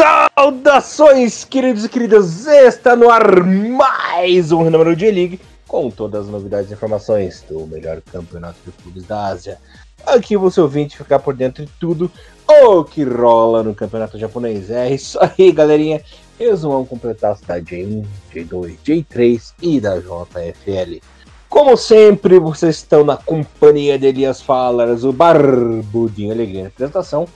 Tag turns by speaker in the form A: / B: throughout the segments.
A: Saudações, queridos e queridas! Está no ar mais um número de League com todas as novidades e informações do melhor campeonato de clubes da Ásia. Aqui você ouvinte ficar por dentro de tudo o que rola no campeonato japonês. É isso aí, galerinha. Eles vão da J1, J2, J3 e da JFL. Como sempre, vocês estão na companhia de Elias Falas, o Barbudinho Alegria na apresentação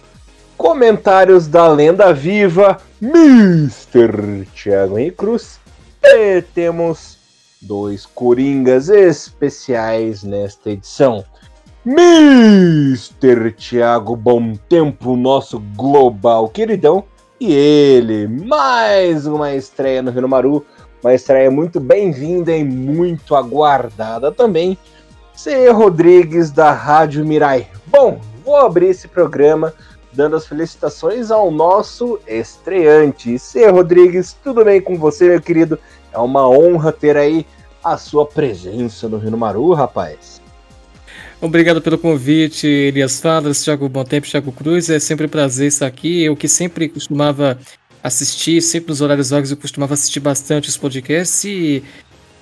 A: comentários da lenda viva, Mr. Thiago Henrique Cruz. E temos dois coringas especiais nesta edição. Mr. Thiago Bom Tempo, nosso global queridão. E ele, mais uma estreia no Rio Maru, uma estreia muito bem-vinda e muito aguardada também. C. Rodrigues, da Rádio Mirai. Bom, vou abrir esse programa dando as felicitações ao nosso estreante. C. Rodrigues, tudo bem com você, meu querido? É uma honra ter aí a sua presença no Rio Maru, rapaz.
B: Obrigado pelo convite, Elias Fadas, Thiago Bom Tempo, Thiago Cruz. É sempre um prazer estar aqui. Eu que sempre costumava assistir, sempre nos horários vagos eu costumava assistir bastante os podcasts e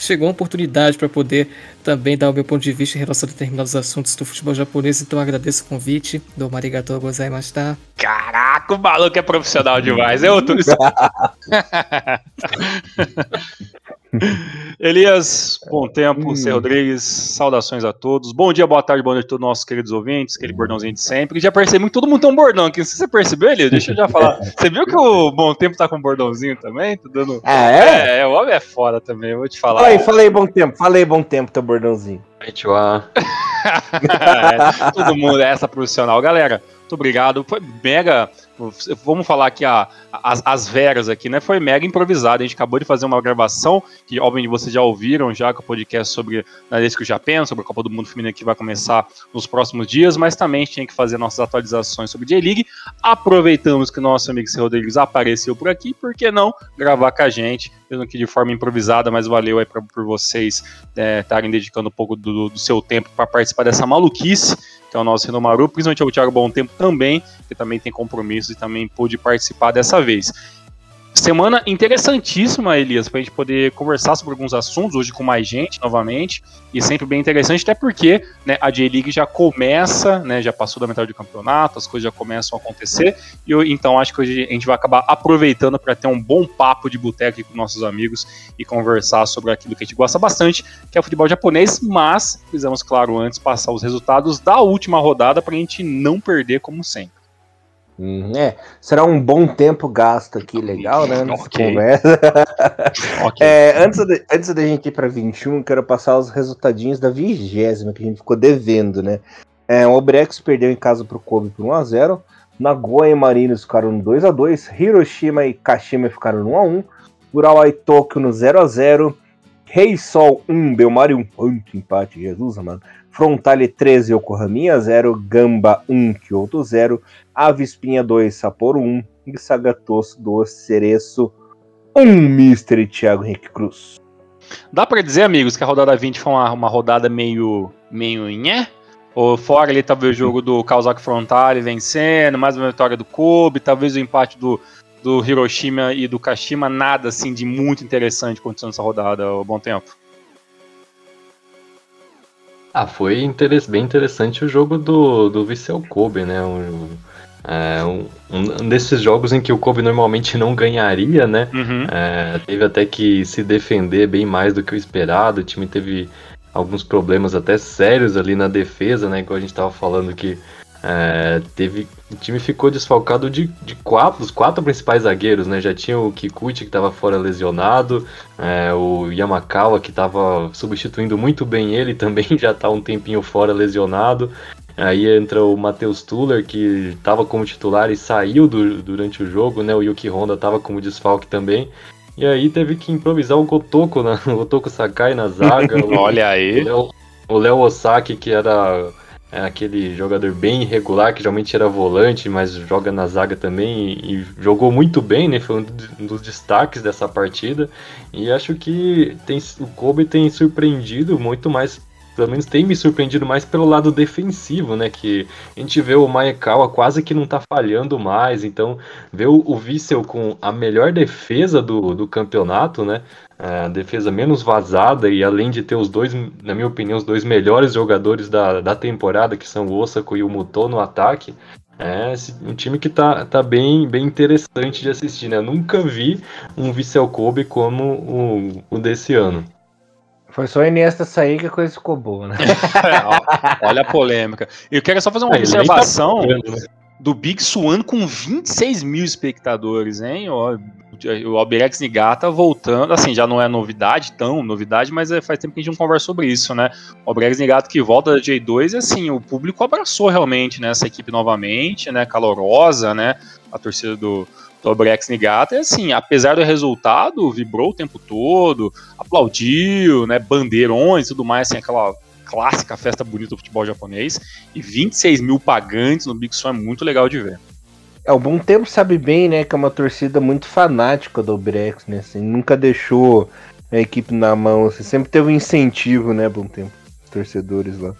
B: chegou a oportunidade para poder também dar o meu ponto de vista em relação a determinados assuntos do futebol japonês, então agradeço o convite do Marigato Gozaimashita.
C: Caraca, o maluco é profissional demais, é outro. Elias, bom tempo, hum. C. Rodrigues, saudações a todos. Bom dia, boa tarde, boa noite a todos os nossos queridos ouvintes, aquele bordãozinho de sempre. Já percebi que todo mundo tem um bordão aqui, não sei se você percebeu, Elias, deixa eu já falar. Você viu que o Bom Tempo tá com um bordãozinho também? Tá dando...
A: Ah, é?
C: É, o homem é foda também, eu vou te falar.
A: Falei, falei bom tempo, falei bom tempo, teu bordãozinho.
C: Konnichiwa. é, todo mundo é essa profissional. Galera, muito obrigado. Foi mega vamos falar aqui a, as, as veras aqui, né? Foi mega improvisado. A gente acabou de fazer uma gravação, que obviamente vocês já ouviram já com o podcast sobre na que já penso, sobre a Copa do Mundo Feminino que vai começar nos próximos dias, mas também a gente tinha que fazer nossas atualizações sobre J-League. Aproveitamos que o nosso amigo C. Rodrigues apareceu por aqui, por que não gravar com a gente, mesmo que de forma improvisada, mas valeu aí pra, por vocês é, estarem é, dedicando um pouco do, do seu tempo para participar dessa maluquice que é o nosso Renomaru, principalmente o Thiago Bom Tempo também, que também tem compromissos e também pôde participar dessa vez. Semana interessantíssima, Elias, para a gente poder conversar sobre alguns assuntos, hoje com mais gente novamente, e sempre bem interessante, até porque né, a J-League já começa, né, já passou da metade do campeonato, as coisas já começam a acontecer, e eu, então acho que hoje a gente vai acabar aproveitando para ter um bom papo de boteco com nossos amigos e conversar sobre aquilo que a gente gosta bastante, que é o futebol japonês, mas precisamos, claro, antes passar os resultados da última rodada para a gente não perder como sempre.
A: Hum, é, será um bom tempo gasto aqui, legal, né? Nessa okay. conversa. okay. É, antes, de, antes da gente ir para 21, quero passar os resultadinhos da vigésima que a gente ficou devendo, né? É, o Obrex perdeu em casa para o Kobe por 1x0. Nagoya e Marinos ficaram no 2x2. Hiroshima e Kashima ficaram no 1x1. Urawa e Tóquio no 0x0. Rei Sol 1, Belmari 1. Quanto empate, Jesus, mano. Frontale 13, Yokohama 0, Gamba 1, Kyoto 0, Avispinha 2, Sapporo 1 e Sagatoso 2, Cereço 1, Mr. Thiago Henrique Cruz.
C: Dá para dizer, amigos, que a rodada 20 foi uma, uma rodada meio, meio nhé? Ou fora ali talvez o jogo do Kawasaki Frontale vencendo, mais uma vitória do Kobe, talvez o empate do, do Hiroshima e do Kashima, nada assim de muito interessante acontecendo nessa rodada, o bom tempo.
D: Ah, foi bem interessante o jogo do, do Vissel Kobe, né? Um, é, um, um, desses jogos em que o Kobe normalmente não ganharia, né? Uhum. É, teve até que se defender bem mais do que o esperado. O time teve alguns problemas até sérios ali na defesa, né? Como a gente estava falando que é, teve, o time ficou desfalcado de, de quatro, dos quatro principais zagueiros, né? Já tinha o Kikuchi que estava fora lesionado, é, o Yamakawa que estava substituindo muito bem ele também já está um tempinho fora lesionado. Aí entra o Matheus Tuller que estava como titular e saiu do, durante o jogo, né? O Yuki Honda estava como desfalque também. E aí teve que improvisar o Gotoko, né? o Gotoko Sakai na zaga.
C: Olha aí.
D: O Léo Osaki que era é aquele jogador bem irregular, que geralmente era volante, mas joga na zaga também e, e jogou muito bem, né? Foi um dos destaques dessa partida. E acho que tem, o Kobe tem surpreendido muito mais pelo menos tem me surpreendido mais pelo lado defensivo, né? Que a gente vê o Maekawa quase que não tá falhando mais, então ver o, o Vissel com a melhor defesa do, do campeonato, né? A defesa menos vazada e além de ter os dois, na minha opinião, os dois melhores jogadores da, da temporada, que são o Osako e o Muto no ataque, é um time que tá, tá bem, bem interessante de assistir, né? Eu nunca vi um Vissel Kobe como o, o desse ano.
A: Foi só a Iniesta sair que a coisa ficou boa, né?
C: Olha a polêmica. Eu quero só fazer uma é, observação tá do Big Swan com 26 mil espectadores, hein? O Alberex Nigata voltando, assim, já não é novidade, tão novidade, mas é, faz tempo que a gente não conversa sobre isso, né? O Alberex Nigata que volta da J2 e, assim, o público abraçou realmente né, essa equipe novamente, né? Calorosa, né? A torcida do, Dobrex Nigata, e assim, apesar do resultado, vibrou o tempo todo, aplaudiu, né, bandeirões e tudo mais, assim, aquela clássica festa bonita do futebol japonês, e 26 mil pagantes no Big Son é muito legal de ver.
A: É, o Bom Tempo sabe bem, né, que é uma torcida muito fanática do Brex, né, assim, nunca deixou a equipe na mão, assim, sempre teve um incentivo, né, Bom Tempo, torcedores lá.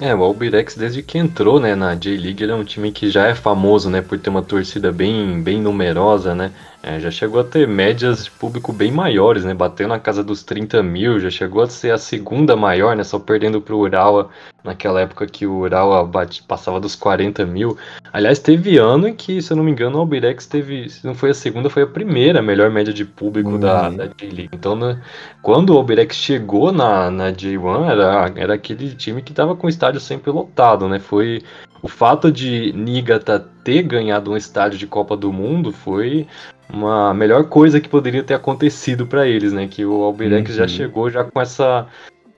D: É, o Albirex desde que entrou, né, na J-League, ele é um time que já é famoso, né, por ter uma torcida bem, bem numerosa, né, é, já chegou a ter médias de público bem maiores, né? Bateu na casa dos 30 mil, já chegou a ser a segunda maior, né? Só perdendo para o Urawa naquela época que o Urawa bate, passava dos 40 mil. Aliás, teve ano em que, se eu não me engano, o Albirex teve, se não foi a segunda, foi a primeira melhor média de público uhum. da, da J-League. Então, né, quando o Albirex chegou na, na J1, era, era aquele time que estava com o estádio sempre lotado, né? Foi o fato de Nigata ter ganhado um estádio de Copa do Mundo foi uma melhor coisa que poderia ter acontecido para eles, né? Que o Albirex uhum. já chegou já com essa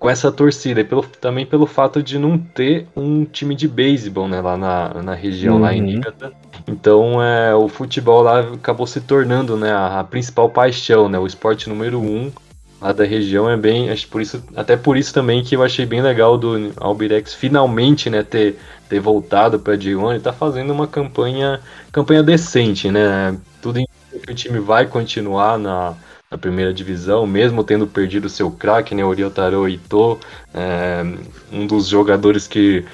D: com essa torcida e pelo, também pelo fato de não ter um time de beisebol né, lá na, na região, uhum. lá em uhum. Niigata. Então é, o futebol lá acabou se tornando né, a, a, principal paixão, né, o esporte número um lá da região é bem, acho por isso, até por isso também que eu achei bem legal do Albirex finalmente né, ter, ter voltado para D1 e tá fazendo uma campanha campanha decente, né? Tudo em que o time vai continuar na, na primeira divisão, mesmo tendo perdido seu craque, né, o Ryotaro Ito, é, um dos jogadores que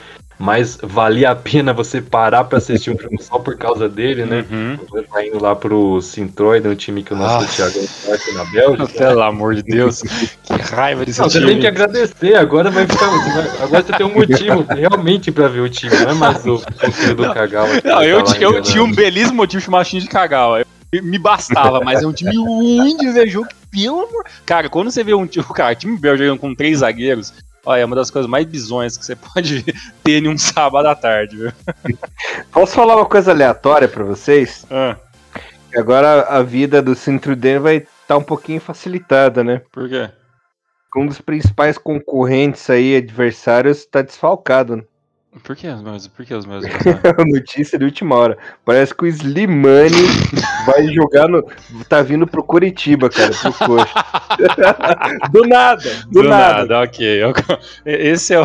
D: mais valia a pena você parar para assistir um jogo só por causa dele, né? Uhum. Tá indo lá pro Sintroid, um time que o nosso ah. Thiago aqui na Bélgica.
C: Pelo amor de Deus, que raiva desse
D: não,
C: time.
D: Você tem que agradecer, agora vai ficar. Agora você tem um motivo realmente para ver o time, não é mais o conteúdo do Kagawa.
C: Não, eu, tá eu tinha um belíssimo motivo chamado de Kagawa me bastava, mas é um time ruim de ver jogo, pelo amor. Cara, quando você vê um time, cara, time belga jogando com três zagueiros, olha, é uma das coisas mais bizonhas que você pode ter em um sábado à tarde, viu?
A: Posso falar uma coisa aleatória para vocês? Ah. Agora a vida do Centro-Den vai estar tá um pouquinho facilitada, né?
C: Por quê?
A: Um dos principais concorrentes aí, adversários, está desfalcado. Né?
C: Por que os meus? Por que os meus?
A: Notícia de última hora. Parece que o Slimani vai jogar no. Tá vindo pro Curitiba, cara, pro coxa. do nada, do, do nada. nada.
C: ok. Esse é o.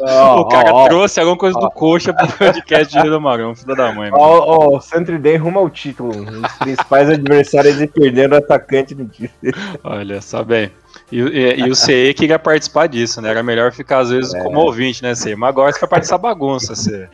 C: Oh, o cara oh, trouxe alguma coisa oh, do coxa pro podcast de Rio Marão, filho da mãe.
A: Ó, ó, o Centro Den rumo ao título. Os principais adversários e perdendo o atacante no título.
C: Olha, só bem. E, e, e, o CE queria participar disso, né? Era melhor ficar, às vezes, é. como ouvinte, né, CE? Mas agora você quer participar dessa bagunça, CE.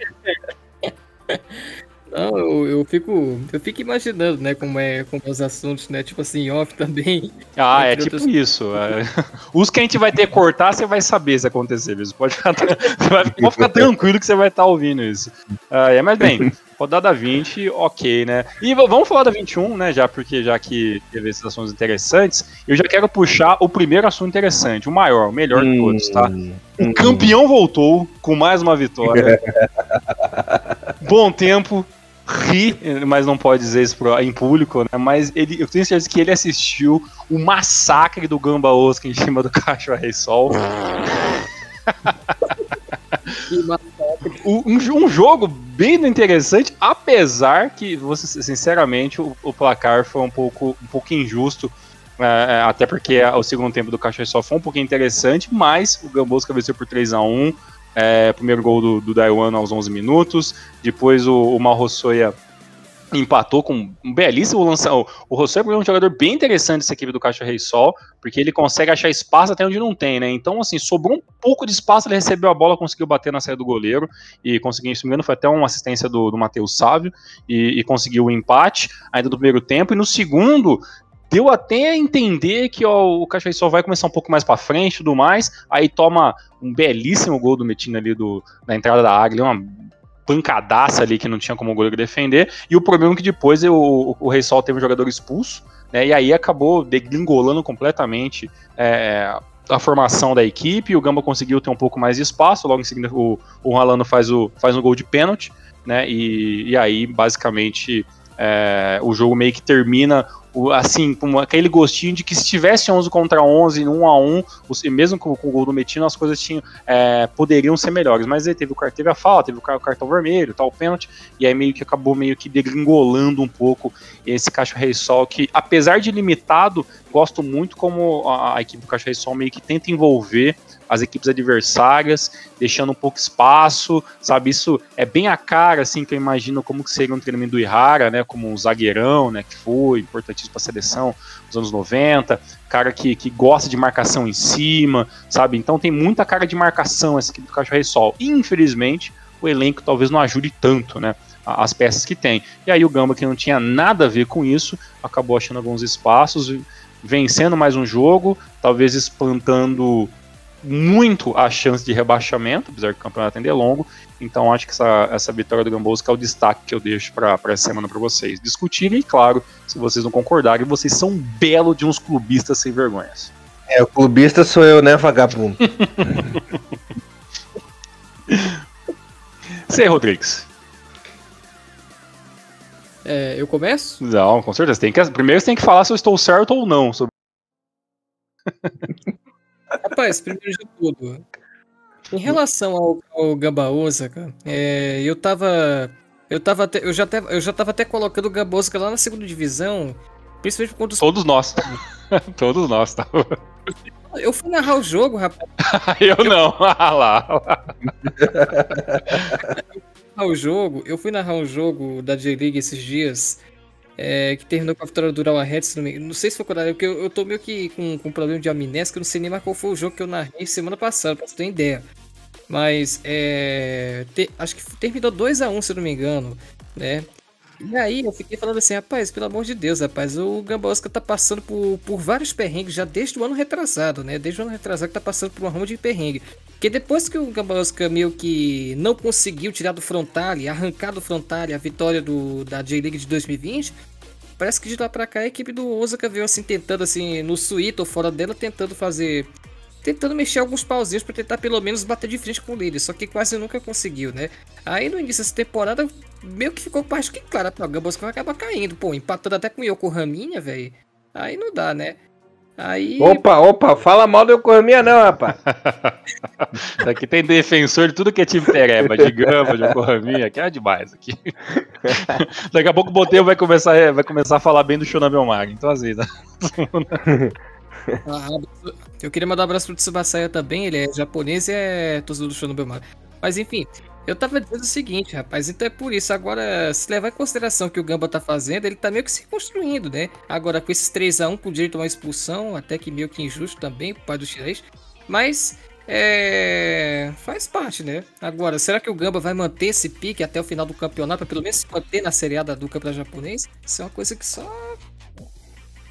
B: Não, eu, eu, fico, eu fico imaginando, né, como é, como os assuntos, né, tipo assim, off também.
C: Ah, é tipo outros... isso. É. Os que a gente vai ter que cortar, você vai saber se acontecer isso. Pode ficar, vai, pode ficar tranquilo que você vai estar ouvindo isso. Ah, é, mas bem, rodada 20, ok, né? E vamos falar da 21, né, já porque já que teve esses assuntos interessantes, eu já quero puxar o primeiro assunto interessante, o maior, o melhor de todos, tá? Hum, o hum. campeão voltou com mais uma vitória. Bom tempo, ri, mas não pode dizer isso em público, né? Mas ele, eu tenho certeza que ele assistiu o massacre do Gamba Oscar em cima do Cachorro Rei Sol. um, um, jogo bem interessante, apesar que, você, sinceramente, o, o, placar foi um pouco, um pouco injusto. É, é até porque o segundo tempo do Cachorro Sol foi um pouquinho interessante, mas o Gambosca venceu por 3 a 1 é, primeiro gol do, do Daiwan aos 11 minutos. Depois o, o Malrossoia empatou com um belíssimo lançamento. O Rousseau é um jogador bem interessante dessa equipe do Caixa Rei Sol, porque ele consegue achar espaço até onde não tem, né? Então, assim, sobrou um pouco de espaço, ele recebeu a bola, conseguiu bater na saída do goleiro e conseguiu, se não me engano, foi até uma assistência do, do Matheus Sávio e, e, conseguiu o empate ainda no primeiro tempo. E no segundo, deu até a entender que ó, o Rei Sol vai começar um pouco mais para frente e tudo mais. Aí toma um belíssimo gol do Metina ali do, na entrada da área, uma pancadaça ali que não tinha como o goleiro defender. E o problema é que depois o, o, o Rei Sol teve um jogador expulso, né? E aí acabou degringolando completamente é, a formação da equipe. O Gamba conseguiu ter um pouco mais de espaço. Logo em seguida, o, o Ralano faz o, faz um gol de pênalti, né? E, e aí, basicamente, é, o jogo meio que termina assim, com aquele gostinho de que se tivesse 11 contra 11, 1 a 1 mesmo com, com o gol do Metino, as coisas tinham, é, poderiam ser melhores. Mas aí teve, o, teve a falta, teve o cartão vermelho, tal, o pênalti, e aí meio que acabou meio que degringolando um pouco esse Caixa Rei Sol, que apesar de limitado, gosto muito como a, a equipe do Caixa Rei Sol meio que tenta envolver as equipes adversárias, deixando um pouco espaço, sabe? Isso é bem a cara, assim, que eu imagino como que seria um treinamento do Ihara, né? Como um zagueirão, né? Que foi importantíssimo para a seleção nos anos 90, cara que, que gosta de marcação em cima, sabe? Então tem muita cara de marcação essa equipe do Cachorro Sol. Infelizmente, o elenco talvez não ajude tanto, né? As peças que tem. E aí o Gamba, que não tinha nada a ver com isso, acabou achando alguns espaços, vencendo mais um jogo, talvez esplantando muito a chance de rebaixamento, apesar que o campeonato ainda é longo. Então acho que essa, essa vitória do Gambosca é o destaque que eu deixo para essa semana para vocês discutirem. E claro, se vocês não concordarem, vocês são belo de uns clubistas sem vergonhas.
A: É, o clubista sou eu, né, vagabundo?
C: Você, Rodrigues.
B: É, eu começo?
C: Não, com certeza. Tem que, primeiro você tem que falar se eu estou certo ou não sobre
B: Rapaz, primeiro de tudo, em relação ao, ao Gambaosa, cara, é, eu tava. Eu tava até, eu já até, eu já tava até colocando o Gambaosa lá na segunda divisão, principalmente contra os...
C: Todos nós. Todos nós, tá?
B: Eu fui narrar o jogo, rapaz.
C: eu, eu não. Ah lá.
B: o jogo, eu fui narrar um jogo da J-League esses dias é, que terminou com a vitória do Urawa Reds. Não, não sei se foi quando, porque eu, eu tô meio que com, com problema de amnésia, que eu não sei nem mais qual foi o jogo que eu narrei semana passada, pra você ter ideia. Mas é, te, acho que terminou 2 a 1 um, se não me engano, né? E aí eu fiquei falando assim, rapaz, pelo amor de Deus, rapaz, o Gambosca tá passando por, por vários perrengues já desde o ano retrasado, né? Desde o ano retrasado que tá passando por uma rama de perrengue. Porque depois que o Gambosca meio que não conseguiu tirar do Frontale, arrancar do Frontale a vitória do, da J-League de 2020, parece que de lá pra cá a equipe do Osaka veio assim tentando assim, no suíte ou fora dela, tentando fazer tentando mexer alguns pauzinhos para tentar pelo menos bater de frente com o líder, só que quase nunca conseguiu, né? Aí no início dessa temporada, meio que ficou mais que claro, o Gambosca vai acabar caindo, pô, empatando até com o Yokohaminha, velho. Aí não dá, né? Aí...
A: Opa, opa, fala mal do Yokohaminha não, rapaz.
C: aqui tem defensor de tudo que é time pereba, de Gamba, de que é demais aqui. Daqui a pouco o Boteiro vai começar, vai começar a falar bem do Shonan então assim, tá?
B: Eu queria mandar um abraço pro Tsubasaya também, ele é japonês e é torcedor do Shonen Belmar. Mas enfim, eu tava dizendo o seguinte, rapaz, então é por isso, agora, se levar em consideração o que o Gamba tá fazendo, ele tá meio que se construindo, né? Agora, com esses 3x1 com direito a uma expulsão, até que meio que injusto também, pro pai do chinês, mas é... faz parte, né? Agora, será que o Gamba vai manter esse pique até o final do campeonato, pra pelo menos se manter na seriada do campeonato japonês? Isso é uma coisa que só...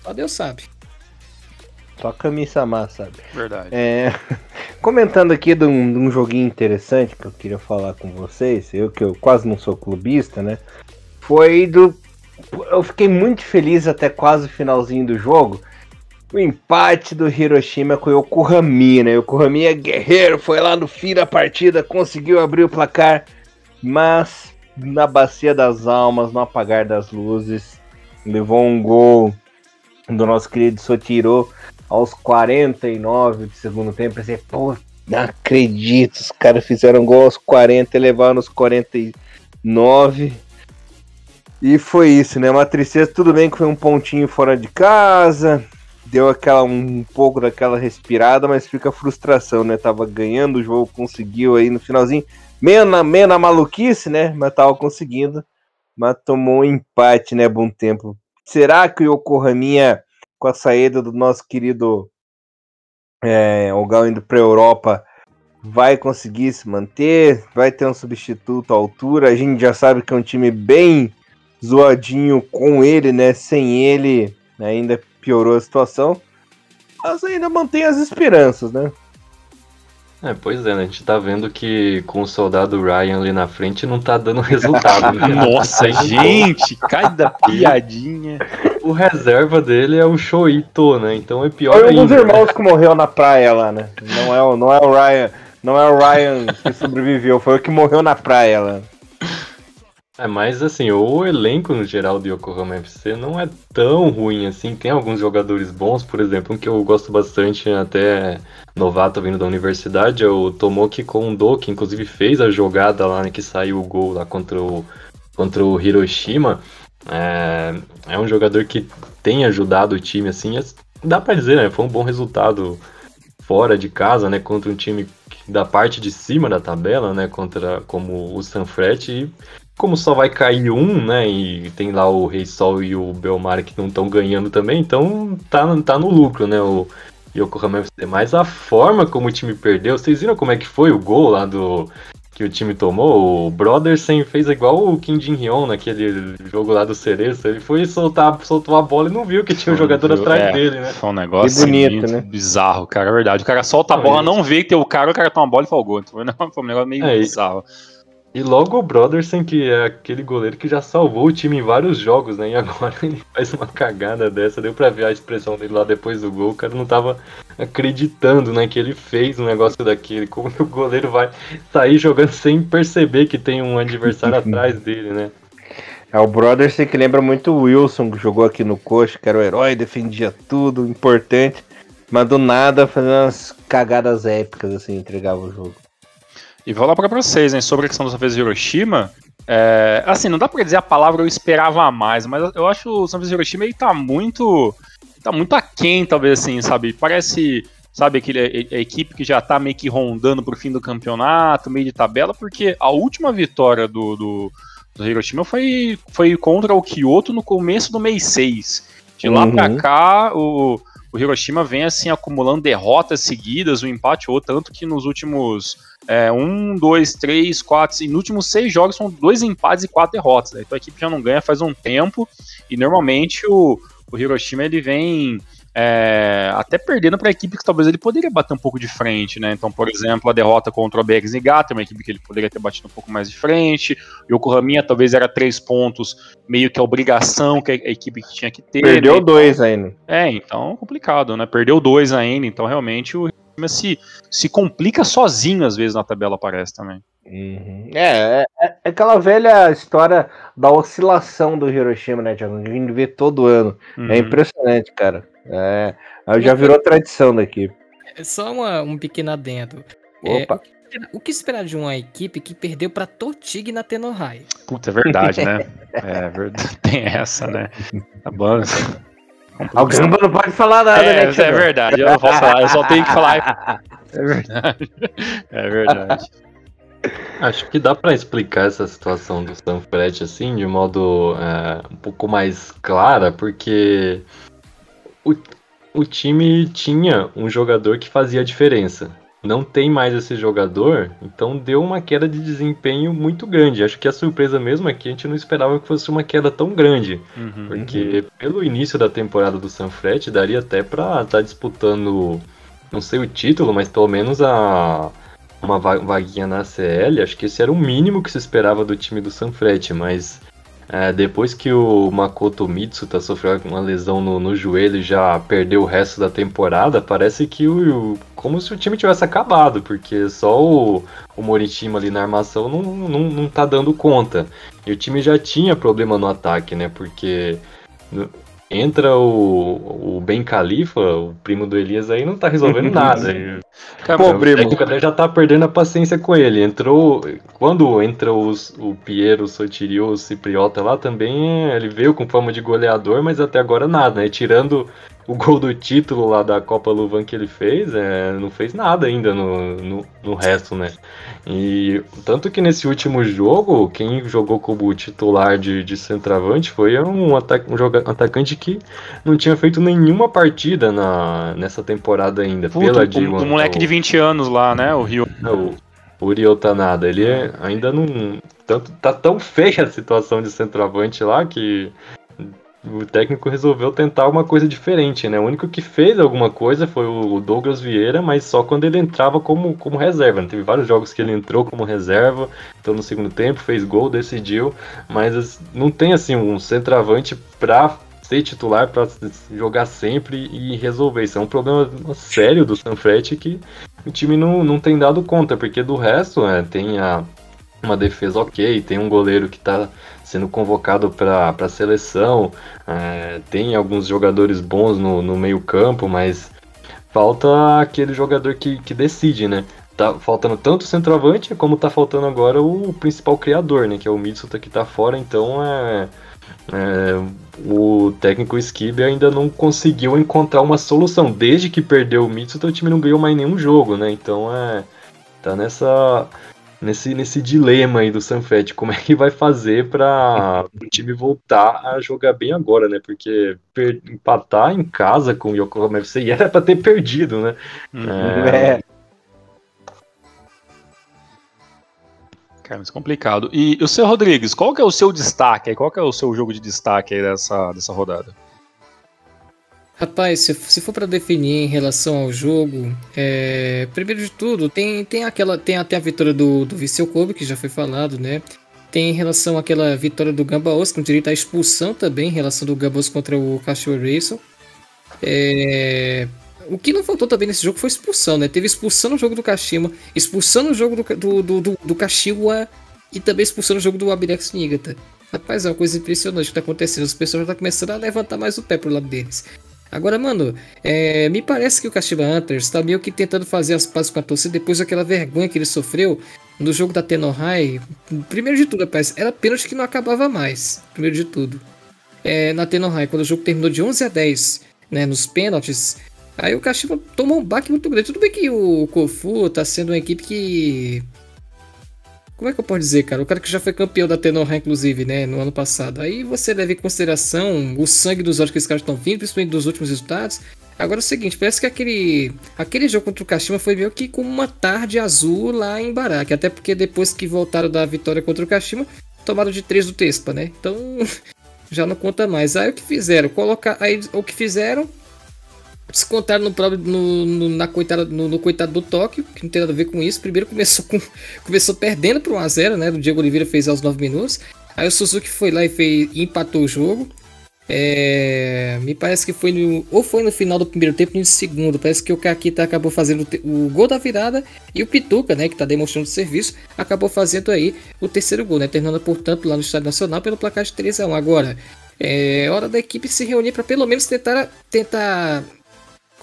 B: Só Deus sabe.
A: Só Kami-sama, sabe?
C: Verdade.
A: É, comentando aqui de um, de um, joguinho interessante que eu queria falar com vocês, eu que eu quase não sou clubista, né? Foi do. Eu fiquei muito feliz até quase o finalzinho do jogo. O empate do Hiroshima com o Yokohama, né? O Yokohama é guerreiro, foi lá no fim da partida, conseguiu abrir o placar, mas na bacia das almas, no apagar das luzes, levou um gol do nosso querido Sotiro aos 49 de segundo tempo. Pensei, pô, não acredito, os caras fizeram gol aos 40 e levaram nos 49. E foi isso, né? Uma tristeza, tudo bem que foi um pontinho fora de casa, deu aquela um pouco daquela respirada, mas fica a frustração, né? Tava ganhando o jogo, conseguiu aí no finalzinho, meio na, meio na maluquice, né? Mas tava conseguindo. mas tomou um empate, né? Bom tempo. Será que o Yokohaminha, com a saída do nosso querido é, Ogal indo para a Europa, vai conseguir se manter? Vai ter um substituto à altura? A gente já sabe que é um time bem zoadinho com ele, né? Sem ele, ainda piorou a situação. Mas ainda mantém as esperanças, né?
D: É, pois é, né? A gente tá vendo que com o soldado Ryan ali na frente não tá dando resultado.
C: Né? Nossa, gente, cada piadinha.
D: O reserva dele é o Shoito, né? Então é pior
A: Foi
D: ainda.
A: um dos irmãos né? que morreu na praia lá, né? Não é, o, não é o Ryan, não é o Ryan que sobreviveu, foi o que morreu na praia lá.
D: É, mas assim, o elenco no geral do Yokohama FC não é tão ruim assim. Tem alguns jogadores bons, por exemplo, um que eu gosto bastante, até novato vindo da universidade, é o Tomoki Kondo, que inclusive fez a jogada lá né, que saiu o gol lá contra o, contra o Hiroshima. É, é um jogador que tem ajudado o time, assim, dá pra dizer, né? Foi um bom resultado fora de casa, né? Contra um time da parte de cima da tabela, né? Contra como o Sanfrecce e como só vai cair um, né? E tem lá o Rei Sol e o Belmar que não estão ganhando também, então tá, tá no lucro, né? O Yokohama FC. Mas a forma como o time perdeu, vocês viram como é que foi o gol lá do. Que o time tomou, o Brothersen fez igual o Kim Jin Hyun naquele jogo lá do Cereço. Ele foi soltar, soltou a bola e não viu que tinha um jogador viu, atrás é, dele, né?
C: Foi um negócio bonito, né? bizarro, cara, é verdade. O cara solta a bola, não vê que tem o cara, o cara toma a bola e faz o gol. Então, foi um negócio meio é, bizarro.
D: E logo o Brotherson, que é aquele goleiro que já salvou o time em vários jogos, né? E agora ele faz uma cagada dessa. Deu pra ver a expressão dele lá depois do gol. O cara não tava acreditando, né? Que ele fez um negócio daquele. Como que o goleiro vai sair jogando sem perceber que tem um adversário atrás dele, né?
A: É o Brotherson que lembra muito o Wilson, que jogou aqui no Coxa, que era o herói, defendia tudo, importante. Mas do nada fazendo umas cagadas épicas, assim, entregava o jogo.
C: E vou lá para vocês, hein, sobre a questão do Sanfrecce de Hiroshima. É, assim, não dá para dizer a palavra eu esperava mais, mas eu acho o Sanfrecce de Hiroshima ele tá muito tá muito aquém, talvez assim, sabe? Parece, sabe, aquele a, a equipe que já tá meio que rondando pro fim do campeonato, meio de tabela, porque a última vitória do, do, do Hiroshima foi, foi contra o Kyoto no começo do mês 6. De lá uhum. pra cá, o, o Hiroshima vem assim acumulando derrotas seguidas, um empate ou tanto que nos últimos é, um, dois, três, quatro, e nos últimos seis jogos são dois empates e quatro derrotas. Né? Então a equipe já não ganha faz um tempo e normalmente o, o Hiroshima ele vem é, até perdendo para equipe que talvez ele poderia bater um pouco de frente, né? Então, por exemplo, a derrota contra o BX Niigata, uma equipe que ele poderia ter batido um pouco mais de frente. E o Yokohama talvez era três pontos, meio que a obrigação que a equipe que tinha que ter.
A: Perdeu né? dois ainda.
C: É, então complicado, né? Perdeu dois ainda, então realmente o se, se complica sozinho, às vezes, na tabela, parece também.
A: Uhum. É, é, é, aquela velha história da oscilação do Hiroshima, né, Thiago? A gente vê todo ano. É uhum. É impressionante, cara. É, já virou tradição daqui.
B: É só uma, um pequeno adendo. É, Opa. É, o que esperar de uma equipe que perdeu para Tortig na Tenorai?
C: Puta, é verdade, né? é verdade. Tem essa, né? Tá bom.
A: O Gamba não pode falar nada,
C: é, né? É verdade, eu não posso falar, eu só tenho que falar. É verdade. É verdade.
D: Acho que dá para explicar essa situação do Sanfrecce assim de modo é, um pouco mais clara, porque o, o time tinha um jogador que fazia a diferença não tem mais esse jogador, então deu uma queda de desempenho muito grande. Acho que a surpresa mesmo é que a gente não esperava que fosse uma queda tão grande, uhum, porque uhum. pelo início da temporada do Sanfrecce daria até para estar tá disputando, não sei o título, mas pelo menos a uma vaguinha na CL. Acho que esse era o mínimo que se esperava do time do Sanfrecce, mas é, depois que o Makoto Mitsuta sofreu uma lesão no, no joelho e já perdeu o resto da temporada, parece que o, como se o time tivesse acabado, porque só o, o Morishima ali na armação não, não, não tá dando conta. E o time já tinha problema no ataque, né? Porque entra o, o Ben Khalifa, o primo do Elias aí, não tá resolvendo nada. Pô, o técnico até já tá perdendo a paciência com ele. Entrou. Quando entra os, o Piero, o Sotirio, o Cipriota lá também, ele veio com fama de goleador, mas até agora nada, né? Tirando o gol do título lá da Copa Luvan que ele fez, é, não fez nada ainda no, no, no, resto, né? E tanto que nesse último jogo, quem jogou como titular de, de centroavante foi um, atac, um joga, atacante que não tinha feito nenhuma partida na, nessa temporada ainda.
C: Puta, pela o, o moleque de 20 anos lá, né? O Rio.
D: O, o Rio Tanada, ele é, ainda não. Tanto, tá tão feia a situação de centroavante lá que o técnico resolveu tentar uma coisa diferente, né? O único que fez alguma coisa foi o Douglas Vieira, mas só quando ele entrava como, como reserva. Né? Teve vários jogos que ele entrou como reserva, então no segundo tempo fez gol, decidiu, mas não tem assim um centroavante para ser titular, para jogar sempre e resolver. Isso é um problema sério do Sanfrecce que o time não, não tem dado conta, porque do resto é, tem a, uma defesa ok, tem um goleiro que está sendo convocado para a seleção. É, tem alguns jogadores bons no, no meio-campo, mas falta aquele jogador que, que decide, né? Tá faltando tanto o centroavante como tá faltando agora o principal criador, né? Que é o Mitsuta que tá fora, então é, é, o técnico Skib ainda não conseguiu encontrar uma solução. Desde que perdeu o Mitsuta, o time não ganhou mais nenhum jogo, né? Então é. Tá nessa nesse, nesse dilema aí do Sanfet, como é que vai fazer para o time voltar a jogar bem agora, né? Porque per, empatar em casa com o Yokohama FC era para ter perdido, né?
C: Uhum. É... é. Cara, mas complicado. E o seu Rodrigues, qual que é o seu destaque? Qual que é o seu jogo de destaque aí dessa, dessa rodada?
B: Rapaz, se, se for para definir em relação ao jogo, é, primeiro de tudo, tem, tem aquela tem até a vitória do, do Viseu Kobe, que já foi falado, né? Tem em relação àquela vitória do Gambaos, com direito à expulsão também, em relação do Gambaos contra o Cachorro Racing. É, o que não faltou também nesse jogo foi expulsão, né? Teve expulsão no jogo do Kashima, expulsão no jogo do, do, do, do, do Kashiwa e também expulsão no jogo do Abirex Nigata. Rapaz, é uma coisa impressionante que tá acontecendo. As pessoas já estão começando a levantar mais o pé pro lado deles. Agora, mano, é, me parece que o Kashiba Hunters tá meio que tentando fazer as pazes com a torcida depois daquela vergonha que ele sofreu no jogo da Tenohai. Primeiro de tudo, rapaz, era pênalti que não acabava mais. Primeiro de tudo. É, na Tenohai, quando o jogo terminou de 11 a 10, né, nos pênaltis, aí o Kashiba tomou um baque muito grande. Tudo bem que o Kofu tá sendo uma equipe que como é que eu posso dizer, cara? O cara que já foi campeão da Tenorra, inclusive, né? No ano passado. Aí você leva em consideração o sangue dos olhos que esses caras estão vindo, principalmente dos últimos resultados. Agora é o seguinte, parece que aquele, aquele jogo contra o Kashima foi meio que como uma tarde azul lá em Baraque. Até porque depois que voltaram da vitória contra o Kashima, tomaram de 3 do Tespa, né? Então já não conta mais. Aí o que fizeram? Colocar, aí o que fizeram? Descontaram no, próprio, no, no, na coitada, no, no, coitado do Tóquio, que não tem nada a ver com isso. Primeiro começou, com, começou perdendo para 1x0, né? O Diego Oliveira fez aos 9 minutos. Aí o Suzuki foi lá e, fez, e empatou o jogo. É, me parece que foi no, ou foi no final do primeiro tempo no segundo. Parece que o Kakita acabou fazendo o, o gol da virada e o Pituca, né, que está demonstrando serviço, acabou fazendo aí o terceiro gol, né, terminando portanto lá no Estádio Nacional pelo placar de 3 a 1. Agora, é hora da equipe se reunir para pelo menos tentar, tentar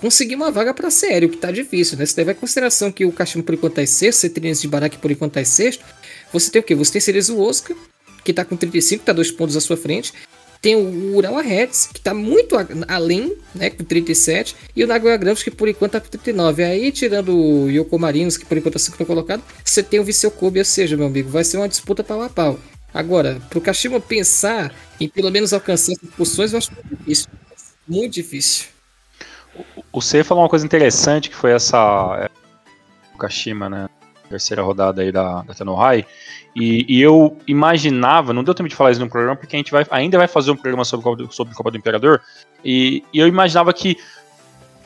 B: conseguir uma vaga para série, o que tá difícil, né? Se levar em consideração que o Kashima por enquanto em sexto, Cetrinas de Barak por enquanto em sexto, você tem o quê? Você tem Cerezo Oscar, que tá com 35, tá dois pontos à sua frente. Tem o Urawa Reds, que tá muito além, né, com 37, e o Nagoya Grampus, que por enquanto tá com 39. Aí, tirando o Yoko Marinos, que por enquanto tá segundo colocado, você tem o Viseu Kobe, ou seja, meu amigo, vai ser uma disputa pau a pau. Agora, pro Kashima pensar em pelo menos alcançar essas posições, eu acho muito difícil. Muito difícil.
C: O C falou uma coisa interessante que foi essa é, o Kashima, né? Terceira rodada aí da, da Tenohai. E, e, eu imaginava, não deu tempo de falar isso no programa, porque a gente vai, ainda vai fazer um programa sobre, sobre Copa do Imperador. E, e eu imaginava que,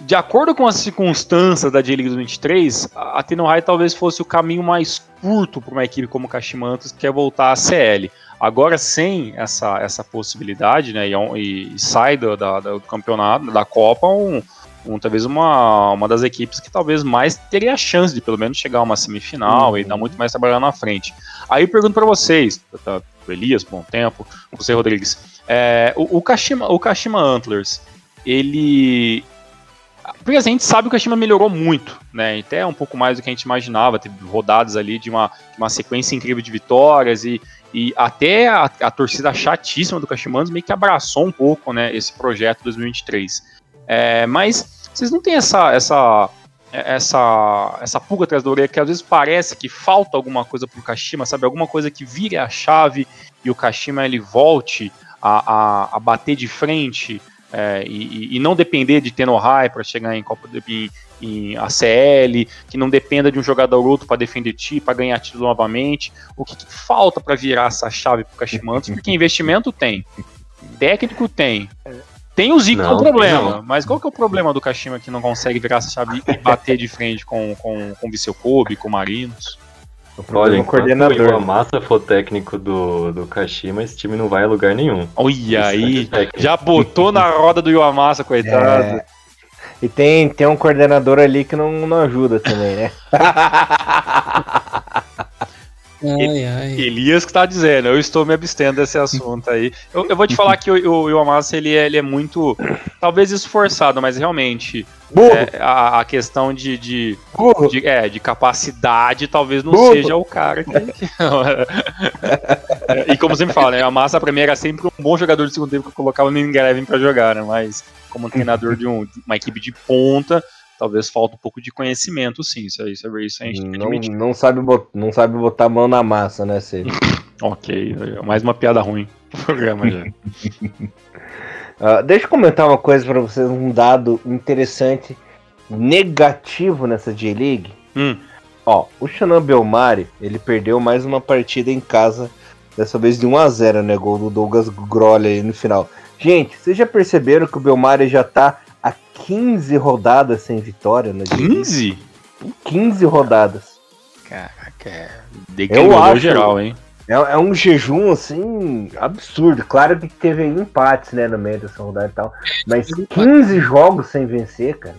C: de acordo com as circunstâncias da J-League 23, a, Tenohai talvez fosse o caminho mais curto para uma equipe como o Kashima antes, que quer voltar à CL. Agora, sem essa, essa possibilidade, né, e, e sai do, da, do campeonato, da Copa, um, um, talvez uma, uma das equipes que talvez mais teria a chance de pelo menos chegar a uma semifinal uhum. e dar muito mais trabalho na frente. Aí eu pergunto para vocês, tá, o Elias, bom tempo, você Rodrigues, é, o, o, Kashima, o Kashima Antlers, ele porque assim, a gente sabe que o Kashima melhorou muito, né? Até um pouco mais do que a gente imaginava. Teve rodadas ali de uma, de uma sequência incrível de vitórias e, e até a, a torcida chatíssima do Kashimanos meio que abraçou um pouco, né, esse projeto 2023. É, mas vocês não têm essa, essa, essa, essa pulga atrás da orelha que às vezes parece que falta alguma coisa pro Kashima, sabe? Alguma coisa que vire a chave e o Kashima ele volte a, a, a bater de frente é, e, e, não depender de Tenohai para chegar em Copa de, em, em ACL, que não dependa de um jogador ou outro para defender ti, para ganhar título novamente. O que, que falta para virar essa chave pro Kashimantos? Porque investimento tem, técnico tem. Tem o Zico não, problema, não. mas qual que é o problema do Kashima que não consegue virar essa chave e bater de frente com, com, com o Viseu Kobe, com o Marinos?
D: Olha, enquanto coordenador. o Massa for técnico do, do Kashima, esse time não vai a lugar nenhum.
C: Olha aí, é já botou na roda do Iwamasa, coitado. É.
A: E tem, tem um coordenador ali que não, não ajuda também, né?
C: Ai, ai. Elias que tá dizendo, eu estou me abstendo desse assunto aí. Eu, eu vou te falar que o, o, Iwamasa, ele, é, ele é muito, talvez esforçado, mas realmente é, a, a, questão de, de, de, é, de capacidade talvez não Burro. seja o cara que... e como sempre fala, né, a Massa pra mim era sempre um bom jogador de segundo tempo que eu colocava no Ingrevin pra jogar, né, mas como treinador de, um, de uma equipe de ponta, talvez falta um pouco de conhecimento, sim. Isso, isso, isso a gente
A: não, não, sabe botar, não sabe botar a mão na massa, né, Cê?
C: ok, mais uma piada ruim no programa já.
A: uh, deixa eu comentar uma coisa para vocês, um dado interessante, negativo nessa J-League. Hum. Ó, o Xanan Belmari, ele perdeu mais uma partida em casa, dessa vez de 1 a 0 né? Gol do Douglas Groll aí no final. Gente, vocês já perceberam que o Belmari já tá 15 rodadas sem vitória no
C: 15?
A: 15 rodadas.
C: Caraca, é degringolou geral, hein?
A: É, é, um jejum, assim, absurdo. Claro que teve empates, né, no meio dessa rodada e tal. Mas 15 jogos sem vencer, cara.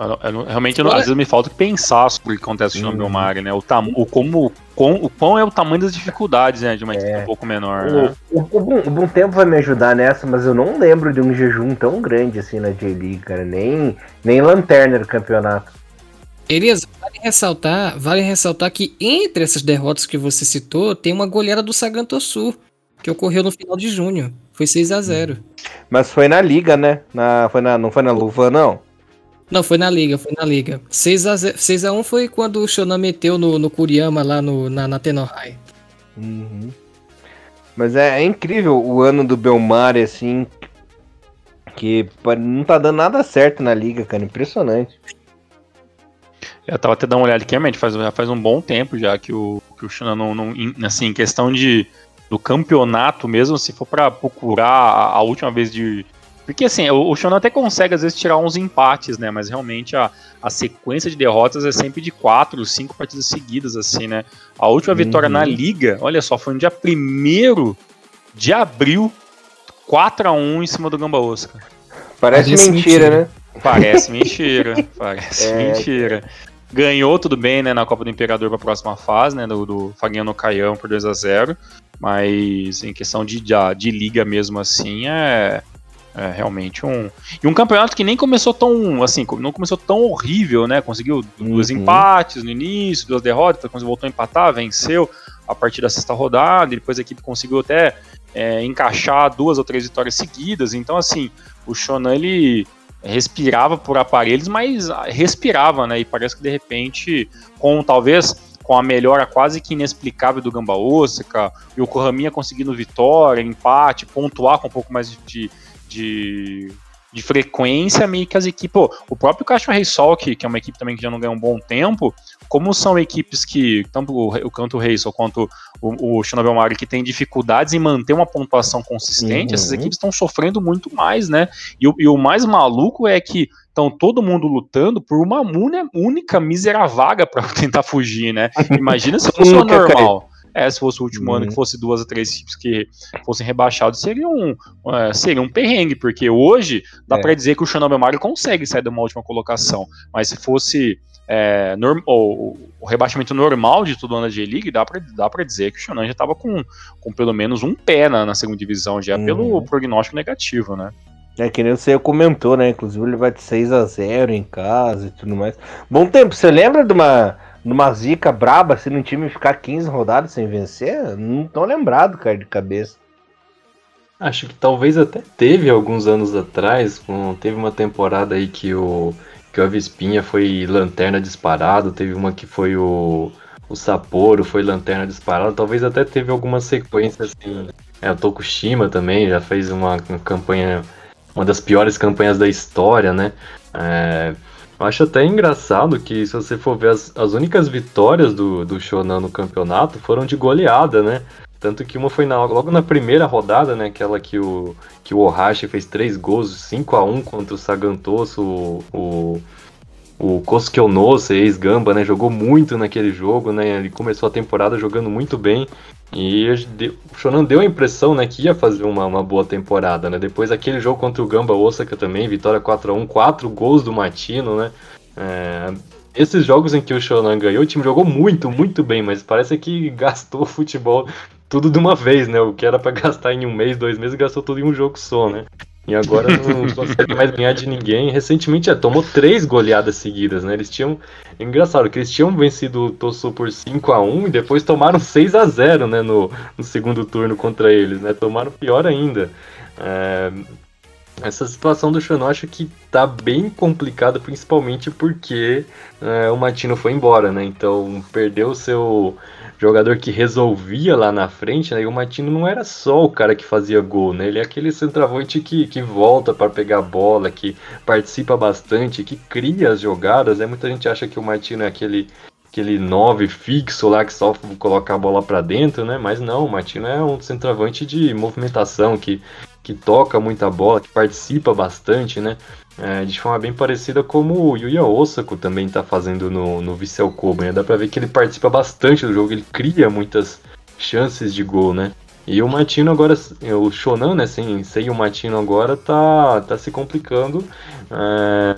C: Eu, eu, realmente, eu, às vezes me falta pensar sobre o que acontece no uhum. Mario, né? O, tam, o, como, com, o quão é o tamanho das dificuldades, né? De uma equipe é. um pouco menor. O,
A: né? o, o, o, Bom Tempo vai me ajudar nessa, mas eu não lembro de um jejum tão grande assim na J-League, cara. Nem, nem lanterna do campeonato.
B: Elias, vale ressaltar, vale ressaltar que entre essas derrotas que você citou, tem uma goleada do Sagantosu, que ocorreu no final de junho. Foi 6 a 0
A: Mas foi na liga, né? Na, foi na, não foi na luva, não?
B: Não, foi na liga, foi na liga. 6x1 foi quando o Shonan meteu no, no Kuriyama lá no, na, na Tenohai.
A: Uhum. Mas é, é, incrível o ano do Belmari, assim. Que não tá dando nada certo na liga, cara. Impressionante.
C: Eu tava até dando uma olhada aqui, realmente, faz, já faz um bom tempo já que o, que o Shonan não, não. Assim, em questão de, do campeonato mesmo, se for pra procurar a, a última vez de porque assim, o, o Shonan até consegue às vezes tirar uns empates, né? Mas realmente a, a sequência de derrotas é sempre de quatro, cinco partidas seguidas, assim, né? A última uhum. vitória na liga, olha só, foi no dia 1 de abril, 4 a 1 em cima do Gamba Oscar.
A: Parece, Parece mentira, mentira, né?
C: Parece mentira. Parece é... mentira. Ganhou tudo bem, né, na Copa do Imperador para a próxima fase, né, do, do Faguinha no Caião por 2 a 0 mas em questão de, de, de liga mesmo assim, é, é realmente um. E um campeonato que nem começou tão. Assim, não começou tão horrível, né? Conseguiu dois uhum. empates no início, duas derrotas, depois voltou a empatar, venceu a partir da sexta rodada, e depois a equipe conseguiu até é, encaixar duas ou três vitórias seguidas. Então, assim, o Shonan ele respirava por aparelhos, mas respirava, né? E parece que de repente, com talvez com a melhora quase que inexplicável do Gamba Osaka, e o Kohaminha conseguindo vitória, empate, pontuar com um pouco mais de, de, de frequência, meio que as equipes. Pô, o próprio Cachorro Sol, que, que é uma equipe também que já não ganha um bom tempo, como são equipes que, tanto o, o Canto Reisol quanto o, o Shinobi Mari, que tem dificuldades em manter uma pontuação consistente, uhum. essas equipes estão sofrendo muito mais, né? E, e o mais maluco é que estão todo mundo lutando por uma única mísera vaga para tentar fugir, né? Imagina se fosse normal. É, se fosse o último uhum. ano que uhum. fosse duas ou três equipes que fossem rebaixados, seria um, uh, seria um perrengue, porque hoje dá é. para dizer que o Xanobel Mario consegue sair de uma última colocação, mas se fosse é, norm, o, o, rebaixamento normal de todo ano da G-League, dá para dá pra dizer que o Shonan já estava com, com pelo menos um pé na, na segunda divisão, já uhum. pelo prognóstico negativo, né?
A: É que nem você comentou, né? Inclusive ele vai de 6 a 0 em casa e tudo mais. Bom tempo, você lembra de uma numa zica braba, se no time ficar 15 rodadas sem vencer, não tô lembrado, cara, de cabeça.
D: Acho que talvez até teve alguns anos atrás, teve uma temporada aí que o que o Avispinha foi lanterna disparado, teve uma que foi o o Sapporo foi lanterna disparada, talvez até teve alguma sequência assim. É, o Tokushima também já fez uma, uma campanha, uma das piores campanhas da história, né? É, acho até engraçado que, se você for ver, as, as únicas vitórias do, do Shonan no campeonato foram de goleada, né? Tanto que uma foi na, logo na primeira rodada, né? Aquela que o, que o Ohashi fez três gols, 5 a 1 contra o Sagantoso, o, o, o Koskionose, ex-Gamba, né? Jogou muito naquele jogo, né? Ele começou a temporada jogando muito bem. E o Shonan deu a impressão, né, que ia fazer uma, uma boa temporada, né? Depois aquele jogo contra o Gamba Osaka também, vitória 4 a 1 quatro gols do Matino, né? É, esses jogos em que o Shonan ganhou, o time jogou muito, muito bem, mas parece que gastou futebol tudo de uma vez, né? O que era para gastar em um mês, dois meses, gastou tudo em um jogo só, né? E agora não consegue mais ganhar de ninguém. Recentemente já tomou três goleadas seguidas, né? Eles tinham. É engraçado que eles tinham vencido o Tosso por 5 a 1 e depois tomaram 6 a 0 né? No, no segundo turno contra eles, né? Tomaram pior ainda. É, essa situação do Xanon acho que tá bem complicada, principalmente porque é, o Matino foi embora, né? Então perdeu o seu jogador que resolvia lá na frente, né? E o Matino não era só o cara que fazia gol, né? Ele é aquele centroavante que, que volta para pegar a bola, que participa bastante, que cria as jogadas, né? Muita gente acha que o Matino é aquele aquele 9 fixo lá que só coloca a bola para dentro, né? Mas não, o Matino é um centroavante de movimentação que, que toca muita bola, que participa bastante, né? é, de forma bem parecida como o Yuya Osako também está fazendo no, no Vissel Kobe, né? Dá pra ver que ele participa bastante do jogo, ele cria muitas chances de gol, né? E o Matino agora, o Shonan, né, sem, sem o Matino agora, tá, tá se complicando, é,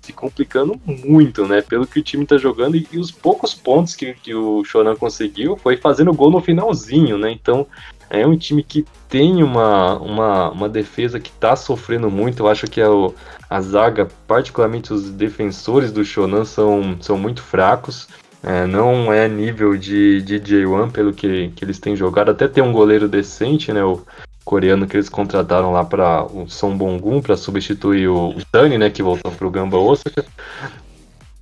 D: se complicando muito, né, pelo que o time tá jogando e, e, os poucos pontos que, que o Shonan conseguiu foi fazendo gol no finalzinho, né, então é um time que tem uma, uma, uma defesa que está sofrendo muito. Eu acho que é o, a zaga, particularmente os defensores do Shonan, são, são muito fracos. É, não é nível de, de J1 pelo que, que eles têm jogado. Até tem um goleiro decente, né? O coreano que eles contrataram lá para o Son Bongun para substituir o, o Tani, né? Que voltou para o Gamba Osaka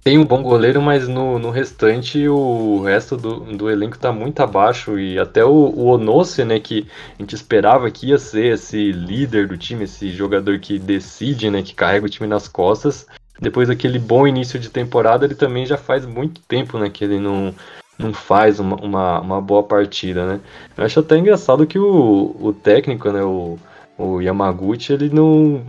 D: tem um bom goleiro, mas no, no restante o resto do, do elenco tá muito abaixo. E até o, o né, que a gente esperava que ia ser esse líder do time, esse jogador que decide, né, que carrega o time nas costas. Depois daquele bom início de temporada, ele também já faz muito tempo né, que ele não, não faz uma, uma, uma boa partida, né? Eu acho até engraçado que o, o técnico, né, o, o Yamaguchi, ele não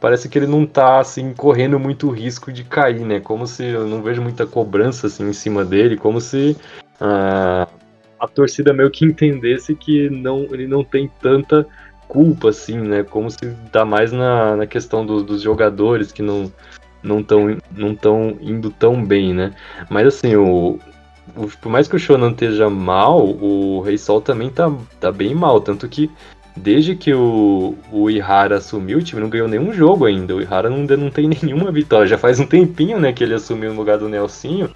D: parece que ele não tá assim correndo muito risco de cair, né? Como se eu não vejo muita cobrança assim em cima dele, como se uh, a torcida meio que entendesse que não ele não tem tanta culpa assim, né? Como se dá mais na, na questão do, dos jogadores que não não estão não tão indo tão bem, né? Mas assim, o, o, por mais que o Shonan esteja mal, o Rei Sol também tá, tá bem mal, tanto que desde que o, o Ihara assumiu, o time não ganhou nenhum jogo ainda. O Ihara não, não tem nenhuma vitória. Já faz um tempinho, né, que ele assumiu no lugar do Nelsinho.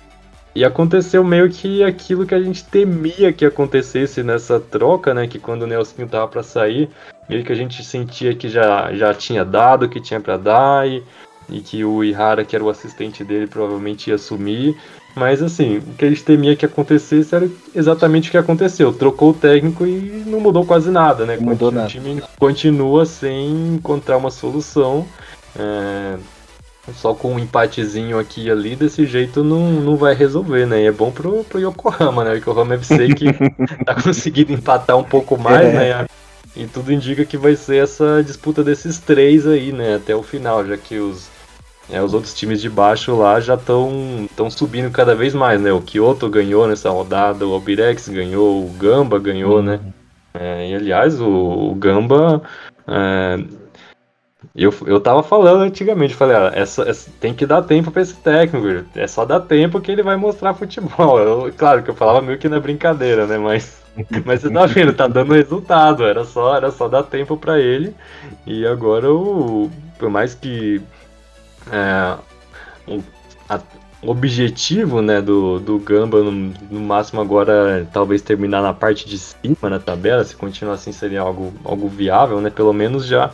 D: E aconteceu meio que aquilo que a gente temia que acontecesse nessa troca, né? Que quando o Nelsinho tava para sair, meio que a gente sentia que já, já tinha dado o que tinha para dar e, e que o Ihara, que era o assistente dele, provavelmente ia assumir. Mas assim, o que a gente temia que acontecesse era exatamente o que aconteceu. Trocou o técnico e não mudou quase nada, né?
A: Mudou
D: o
A: nada.
D: time continua sem encontrar uma solução. É... Só com um empatezinho aqui e ali, desse jeito não, não vai resolver, né? E é bom pro, pro Yokohama, né? O Yokohama FC que tá conseguindo empatar um pouco mais, é. né? E tudo indica que vai ser essa disputa desses três aí, né? Até o final, já que os é, os outros times de baixo lá já estão subindo cada vez mais, né? O Kyoto ganhou nessa rodada, o Albirex ganhou, o Gamba ganhou, né? uhum. né? É, e aliás, o, o Gamba. É, eu, eu tava falando antigamente, falei, ah, essa, essa, tem que dar tempo para esse técnico, é só dar tempo que ele vai mostrar futebol. Eu, claro que eu falava meio que na brincadeira, né? Mas, mas você tá vendo, tá dando resultado, era só, era só dar tempo para ele. E agora o. Por mais que é, um, a, objetivo, né, do, do Gamba, no, no, máximo agora, talvez terminar na parte de cima na tabela, se continuar assim seria algo, algo viável, né, pelo menos já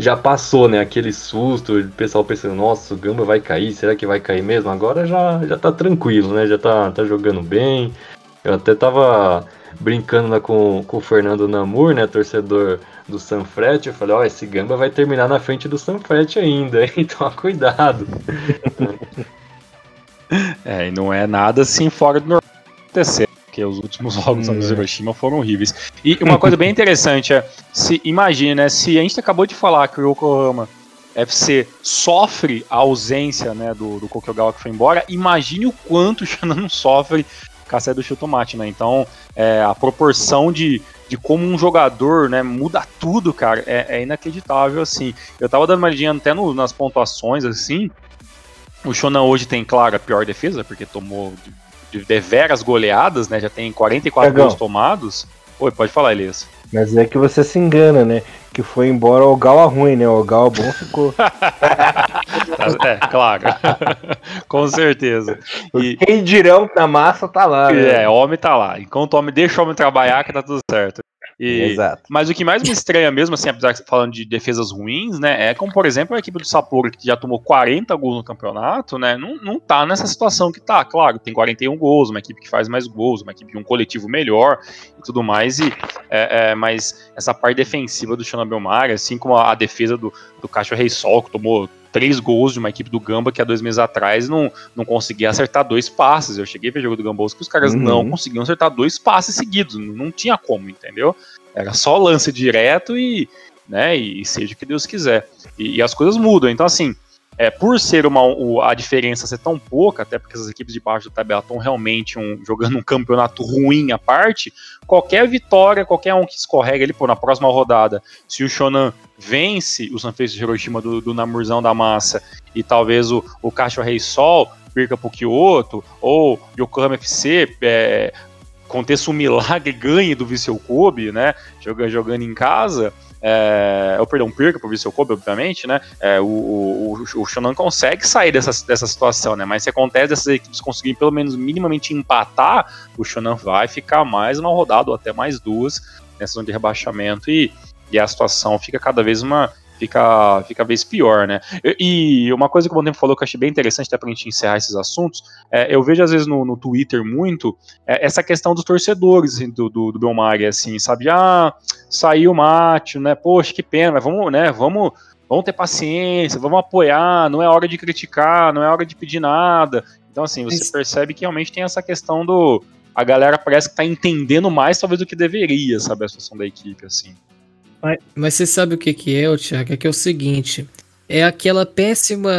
D: já passou, né, aquele susto, o pessoal pensando, nossa, o Gamba vai cair, será que vai cair mesmo? Agora já, já tá tranquilo, né, já tá, tá jogando bem, eu até tava brincando lá com, com o Fernando Namur, né, torcedor do Sanfret, eu falei, ó, oh, esse Gamba vai terminar na frente do Sanfret ainda, então cuidado.
C: É, e não é nada assim fora do normal acontecer, porque os últimos jogos no Hiroshima foram horríveis. E uma coisa bem interessante é, se imagina, né, se a gente acabou de falar que o Yokohama FC sofre a ausência né, do, do Kokugawa que foi embora, imagine o quanto o Shannon sofre com a saída do Chutomate, né? Então, é, a proporção de, de como um jogador né, muda tudo, cara, é, é inacreditável, assim. Eu tava dando uma olhadinha até no, nas pontuações, assim, o Shonan hoje tem, claro, a pior defesa, porque tomou de, de deveras goleadas, né? Já tem 44 gols tomados. Oi, pode falar, Elias.
A: Mas é que você se engana, né? Que foi embora o Gal ruim, né? O Gal bom ficou.
C: é, claro. Com certeza.
A: E... Quem dirão na massa tá lá.
C: Né? É, homem tá lá. Enquanto o homem deixa o homem trabalhar, que tá tudo certo. E, Exato. Mas o que mais me estranha mesmo, assim, apesar de falando de defesas ruins, né, é como, por exemplo, a equipe do Sapporo, que já tomou 40 gols no campeonato, né, não, não tá nessa situação que tá. Claro, tem 41 gols, uma equipe que faz mais gols, uma equipe de um coletivo melhor e tudo mais, e, é, é, mas essa parte defensiva do Xana Belmar, assim como a, a defesa do, do Cacho Rei Sol, que tomou três gols de uma equipe do Gamba que há dois meses atrás não, não conseguia acertar dois passes. Eu cheguei a ver jogo do Gambos que os caras uhum. não conseguiam acertar dois passes seguidos. Não, não tinha como, entendeu? Era só lance direto e, né, e seja o que Deus quiser. E, e as coisas mudam. Então, assim, é, por ser uma, a diferença ser tão pouca, até porque as equipes de baixo da tabela estão realmente um, jogando um campeonato ruim à parte, qualquer vitória, qualquer um que escorrega ali, pô, na próxima rodada, se o Shonan vence o Sanfrecce de Hiroshima do, do Namurzão da Massa e talvez o, o Cacho Rei Sol perca pro Kyoto, ou Yokohama FC é, aconteça um milagre ganhe do Viseu Kobe, né, jogando, jogando em casa, é, ou perdão, perca pro Viseu Kobe, obviamente, né, é, o, o, o Shonan consegue sair dessa, dessa situação, né, mas se acontece dessas equipes conseguirem pelo menos minimamente empatar, o Shonan vai ficar mais uma rodada ou até mais duas nessa zona de rebaixamento e e a situação fica cada vez uma fica, fica vez pior, né? E uma coisa que o Bom Tempo falou que eu achei bem interessante, até pra gente encerrar esses assuntos, é, eu vejo às vezes no, no Twitter muito é, essa questão dos torcedores assim, do, do, do Belmari, assim, sabe? Ah, saiu o Mate, né? Poxa, que pena, mas vamos, né? Vamos, vamos ter paciência, vamos apoiar, não é hora de criticar, não é hora de pedir nada. Então, assim, você percebe que realmente tem essa questão do. A galera parece que tá entendendo mais, talvez, do que deveria, sabe? A situação da equipe, assim.
B: Mas, mas você sabe o que, que é, Thiago? É que é o seguinte. É aquela péssima.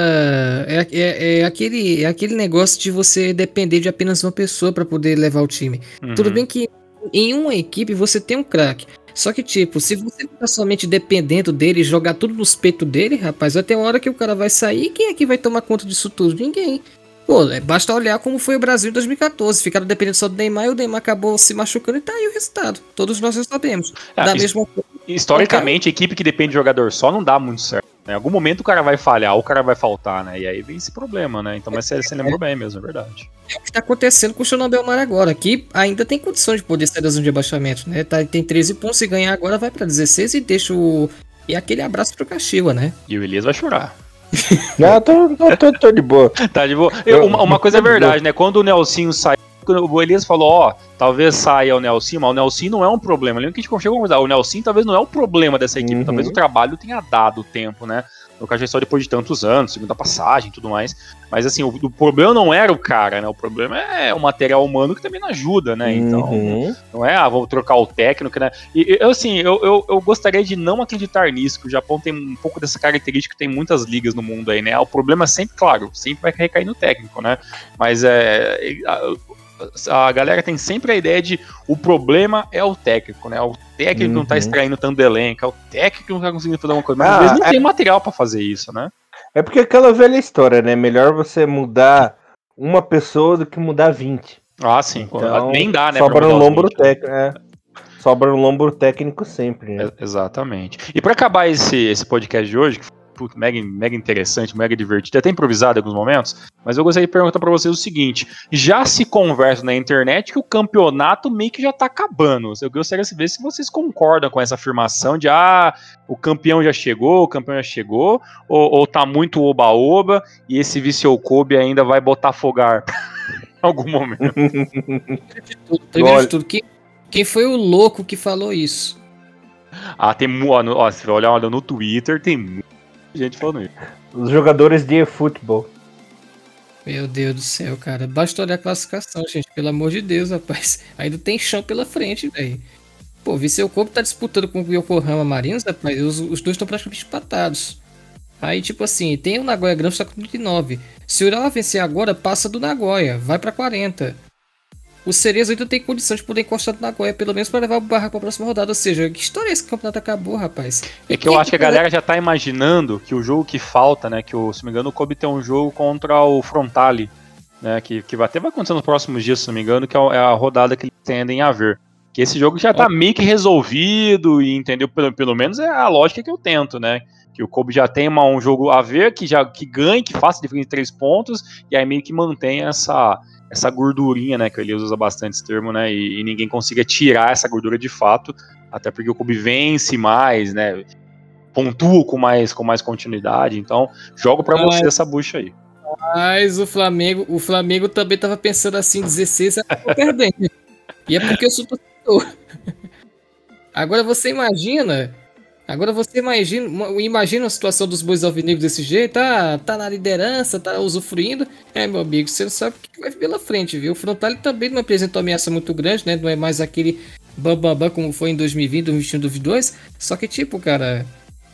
B: É, é, é, aquele, é aquele negócio de você depender de apenas uma pessoa para poder levar o time. Uhum. Tudo bem que em uma equipe você tem um craque. Só que, tipo, se você ficar somente dependendo dele e jogar tudo nos peitos dele, rapaz, vai ter uma hora que o cara vai sair quem é que vai tomar conta disso tudo? Ninguém. Pô, é, basta olhar como foi o Brasil em 2014. Ficaram dependendo só do Neymar e o Neymar acabou se machucando e tá aí o resultado. Todos nós já sabemos.
C: Ah, da mesma Historicamente, a equipe que depende de jogador só não dá muito certo. Né? Em algum momento o cara vai falhar, ou o cara vai faltar, né? E aí vem esse problema, né? Então, mas você, você lembrou bem mesmo, é verdade.
B: É o que tá acontecendo com o Xanão Belmar agora, que ainda tem condições de poder sair da zona de abaixamento, né? Tá, tem 13 pontos, se ganhar agora vai para 16 e deixa o. E aquele abraço pro Caxiwa, né?
C: E o Elias vai chorar.
A: Não, tô, tô, tô, tô de boa.
C: tá de boa. Eu, uma, uma coisa é verdade, né? Quando o Nelsinho saiu, o Elias falou, ó, talvez saia o Nelson, mas o Nelson não é um problema. Lembra que a gente chegou a conversar, o Nelson talvez não é o problema dessa equipe, uhum. talvez o trabalho tenha dado tempo, né? No caso, só depois de tantos anos, segunda passagem e tudo mais. Mas assim, o, o, problema não era o cara, né? O problema é o material humano que também não ajuda, né? Então, uhum. não é, ah, vou trocar o técnico, né? E eu, assim, eu, eu, eu, gostaria de não acreditar nisso, que o Japão tem um pouco dessa característica que tem muitas ligas no mundo aí, né? O problema sempre, claro, sempre vai recair no técnico, né? Mas é, a galera tem sempre a ideia de o problema é o técnico, né? O técnico uhum. não tá uhum. extraindo tanto elenco, é o técnico não tá conseguindo fazer uma coisa. Mas ah, às vezes não é... tem material para fazer isso, né?
A: É porque aquela velha história, né? Melhor você mudar uma pessoa do que mudar 20.
C: Ah, sim. Então,
A: Nem dá, né? Sobra no lombo técnico, é. Sobra no lombo técnico sempre, né?
C: É, exatamente. E para acabar esse, esse podcast de hoje, que mega, mega interessante, mega divertido, até improvisado em alguns momentos, mas eu gostaria de perguntar para vocês o seguinte: já se conversa na internet que o campeonato meio que já tá acabando. Eu gostaria de saber se vocês concordam com essa afirmação de ah, o campeão já chegou, o campeão já chegou, ou, ou tá muito oba-oba e esse Viseu Kobe ainda vai botar fogar em algum momento.
B: Primeiro de tudo, quem, quem foi o louco que falou isso?
C: Ah, tem. Ó, ó, se você olhar no Twitter, tem gente falando isso.
A: Os jogadores de futebol.
B: Meu Deus do céu, cara. Basta olhar a classificação, gente. Pelo amor de Deus, rapaz. Ainda tem chão pela frente, velho. Pô, Viseu Kobe tá disputando com o Yokohama Marinos, rapaz. Os, os dois estão praticamente empatados. Aí, tipo assim, tem o Nagoya Grampus tá com 39. Se o Urawa vencer agora, passa do Nagoya, vai para 40 o Cerezo ainda tem condição de poder encostar no Nagoya, pelo menos para levar o Barra para a próxima rodada. Ou seja, que história é esse que o campeonato acabou, rapaz?
C: É que eu acho que a galera já tá imaginando que o jogo que falta, né? Que o, se não me engano, o Kobe tem um jogo contra o Frontale, né? Que, que até vai acontecer nos próximos dias, se não me engano, que é, é a rodada que eles tendem a ver. Que esse jogo já tá meio que resolvido, e entendeu? Pelo, pelo menos é a lógica que eu tento, né? que o Kobe já tem uma, um jogo a ver, que já que ganhe, que faça diferença de três pontos, e aí meio que mantém essa, essa gordurinha, né, que ele usa bastante esse termo, né, e, e, ninguém consiga tirar essa gordura de fato, até porque o Kobe vence mais, né, pontua com mais, com mais continuidade, então jogo para você essa bucha aí.
B: Mas o Flamengo, o Flamengo também tava pensando assim, 16 acabou perdendo. e é porque eu sou torcedor. Agora você imagina Agora você imagina, imagina a situação dos bois alvinegros desse jeito, tá, tá na liderança, tá usufruindo. É, meu amigo, você não sabe o que vai pela frente, viu? O Frontale também não apresentou ameaça muito grande, né? Não é mais aquele bambambam bam, bam, como foi em 2020, 2021, 2022. Só que, tipo, cara,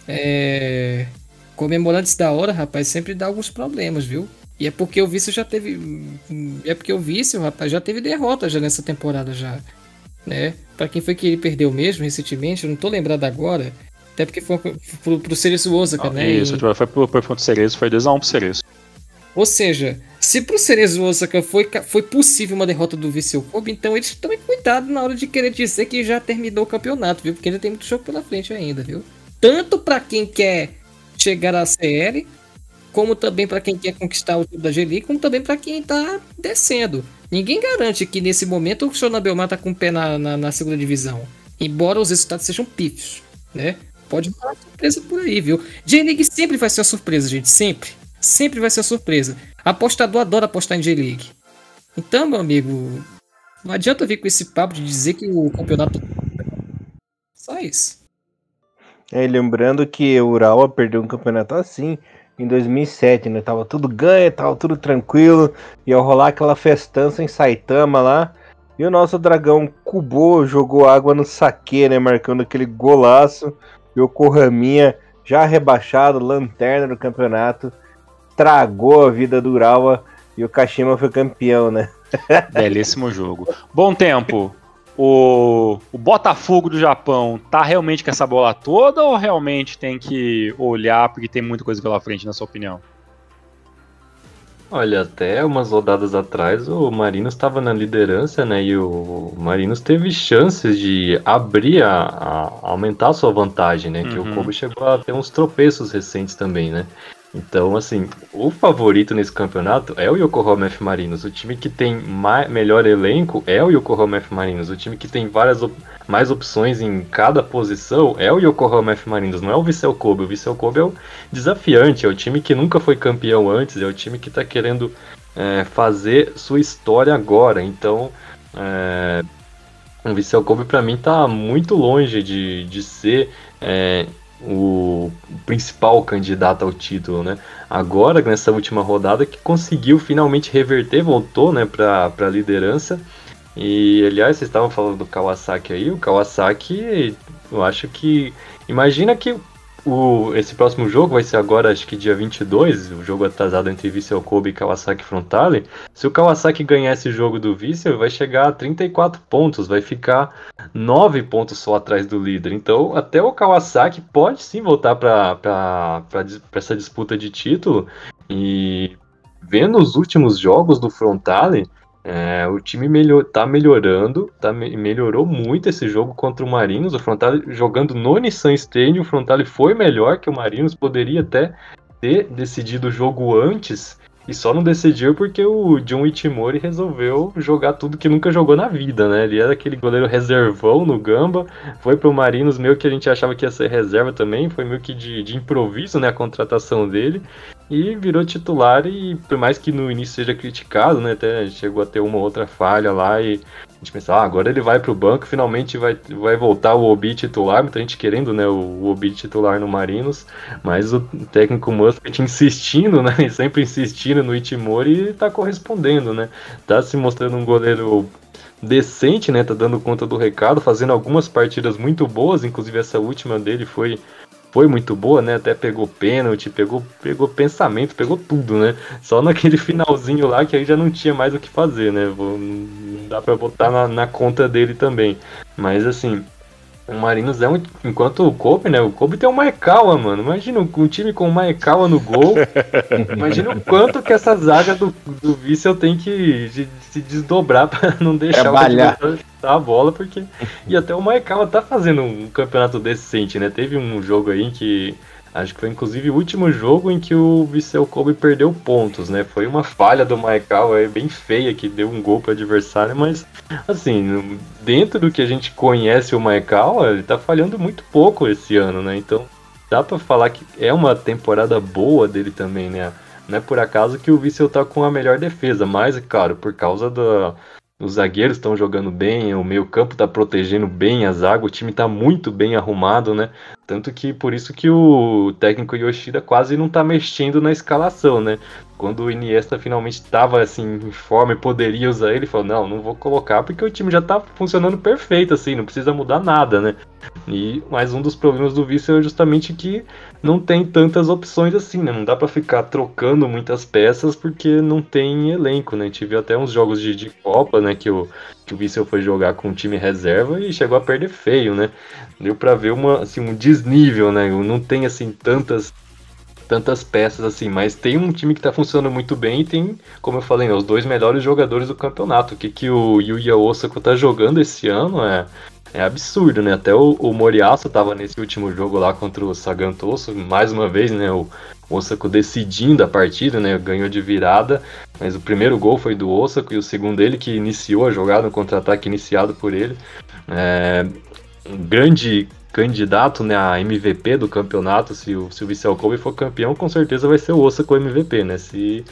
B: é... comemorantes da hora, rapaz, sempre dá alguns problemas, viu? E é porque o Vício já teve. É porque o Vício, rapaz, já teve derrota já nessa temporada já. Né? Pra quem foi que ele perdeu mesmo recentemente, eu não tô lembrado agora. Até porque foi pro, pro Cerezo Osaka, né?
C: Isso, e... foi pro, pro Cerezo, foi 2x1 pro Cerezo.
B: Ou seja, se pro Cerezo Osaka foi, foi possível uma derrota do Viseu Kobe, então eles tomem cuidado na hora de querer dizer que já terminou o campeonato, viu? Porque ainda tem muito jogo pela frente ainda, viu? Tanto para quem quer chegar à CL, como também para quem quer conquistar o título da G como também para quem tá descendo. Ninguém garante que nesse momento o Shonabelmar tá com o pé na, na, na segunda divisão. Embora os resultados sejam pífios, né? Pode uma surpresa por aí, viu? J-League sempre vai ser uma surpresa, gente. Sempre. Sempre vai ser uma surpresa. Apostador adora apostar em J-League. Então, meu amigo, não adianta vir com esse papo de dizer que o campeonato. Só isso.
A: É, lembrando que o Urawa perdeu um campeonato assim em 2007, né? Tava tudo ganho, tava tudo tranquilo. Ia rolar aquela festança em Saitama lá. E o nosso dragão Kubo jogou água no saque, né? Marcando aquele golaço. E o Kohaminha, já rebaixado, lanterna do campeonato, tragou a vida do Urawa e o Kashima foi campeão, né?
C: Belíssimo jogo. Bom tempo. O, o Botafogo do Japão tá realmente com essa bola toda ou realmente tem que olhar porque tem muita coisa pela frente, na sua opinião?
D: Olha, até umas rodadas atrás o Marinos estava na liderança, né? E o Marinos teve chances de abrir, a, a aumentar a sua vantagem, né? Uhum. Que o uhum. Kobe chegou a ter uns tropeços recentes também, né? Então, assim, o favorito nesse campeonato é o Yokohama F Marinos. O time que tem mais, melhor elenco é o Yokohama F Marinos. O time que tem várias op mais opções em cada posição é o Yokohama F Marinos, não é o Vissel Kobe. O Vissel Kobe é o desafiante, é o time que nunca foi campeão antes, é o time que está querendo é, fazer sua história agora. Então, é, o Vissel Kobe para mim está muito longe de, de ser. É, o principal candidato ao título, né? Agora, nessa última rodada, que conseguiu finalmente reverter, voltou né, para a liderança. E, aliás, vocês estavam falando do Kawasaki aí. O Kawasaki, eu acho que. Imagina que o, esse próximo jogo vai ser agora, acho que dia 22, o jogo atrasado entre Vissel Kobe e Kawasaki Frontale. Se o Kawasaki ganhar esse jogo do Vissel, vai chegar a 34 pontos, vai ficar 9 pontos só atrás do líder. Então, até o Kawasaki pode sim voltar para essa disputa de título. E vendo os últimos jogos do Frontale, É, o time melhor, tá melhorando, tá, melhorou muito esse jogo contra o Marinos. O Frontale jogando no Nissan Stadium, o Frontale foi melhor que o Marinos, poderia até ter decidido o jogo antes e só não decidiu porque o John Itimori resolveu jogar tudo que nunca jogou na vida, né? Ele era aquele goleiro reservão no Gamba, foi pro Marinos meio que a gente achava que ia ser reserva também, foi meio que de, de improviso, né, a contratação dele, e virou titular e por mais que no início seja criticado, né, até chegou a ter uma outra falha lá e gente pensa, ah, agora ele vai pro banco, finalmente vai, vai voltar o Obi titular, muita gente querendo, né, o Obi titular no Marinos, mas o técnico Muscat insistindo, né, sempre insistindo no Itimori e tá correspondendo, né, tá se mostrando um goleiro decente, né, tá dando conta do recado, fazendo algumas partidas muito boas, inclusive essa última dele foi foi muito boa, né? Até pegou pênalti, pegou, pegou pensamento, pegou tudo, né? Só naquele finalzinho lá que aí já não tinha mais o que fazer, né? Vou, não dá pra botar na, na conta dele também. Mas assim, o Marinos é um. Enquanto o Kobe, né? O Kobe tem o Maekawa, mano. Imagina um time com o Maekawa no gol. Imagina o quanto que essa zaga do, do Vissel tem que de, se desdobrar pra não deixar
A: Trabalhar.
D: o a bola, porque. E até o Maekawa tá fazendo um campeonato decente, né? Teve um jogo aí em que Acho que foi inclusive o último jogo em que o Vissel Kobe perdeu pontos, né? Foi uma falha do Maikawa aí, bem feia que deu um gol para adversário, mas assim, dentro do que a gente conhece o Maikawa, ele tá falhando muito pouco esse ano, né? Então dá para falar que é uma temporada boa dele também, né? Não é por acaso que o Vissel tá com a melhor defesa, mas, claro, por causa da, os zagueiros estão jogando bem, o meio-campo está protegendo bem a zaga, o time está muito bem arrumado, né? Tanto que por isso que o técnico Yoshida quase não está mexendo na escalação, né? Quando o Iniesta finalmente estava assim em forma e poderia usar ele, ele falou: "Não, não vou colocar porque o time já está funcionando perfeito assim, não precisa mudar nada, né?" E mais um dos problemas do Vício é justamente que não tem tantas opções assim, né? Não dá para ficar trocando muitas peças porque não tem elenco, né? Viu até uns jogos de, de Copa, né? Que o, que o Vissel foi jogar com o time reserva e chegou a perder feio, né? Deu para ver uma, assim, um desnível, né? Não tem assim tantas tantas peças assim, mas tem um time que tá funcionando muito bem e tem, como eu falei, né, os dois melhores jogadores do campeonato. O que, que o Yuya Osako tá jogando esse ano é é absurdo, né? Até o, o Moriaço tava nesse último jogo lá contra o Sagantoso, mais uma vez, né? O, Osako decidindo a partida, né? Ganhou de virada, mas o primeiro gol foi do Osako e o segundo ele que iniciou a jogada, no contra-ataque iniciado por ele. É, um grande candidato né, a MVP do campeonato, se o, se o Kobe for campeão, com certeza vai ser o Osako MVP, né? Se,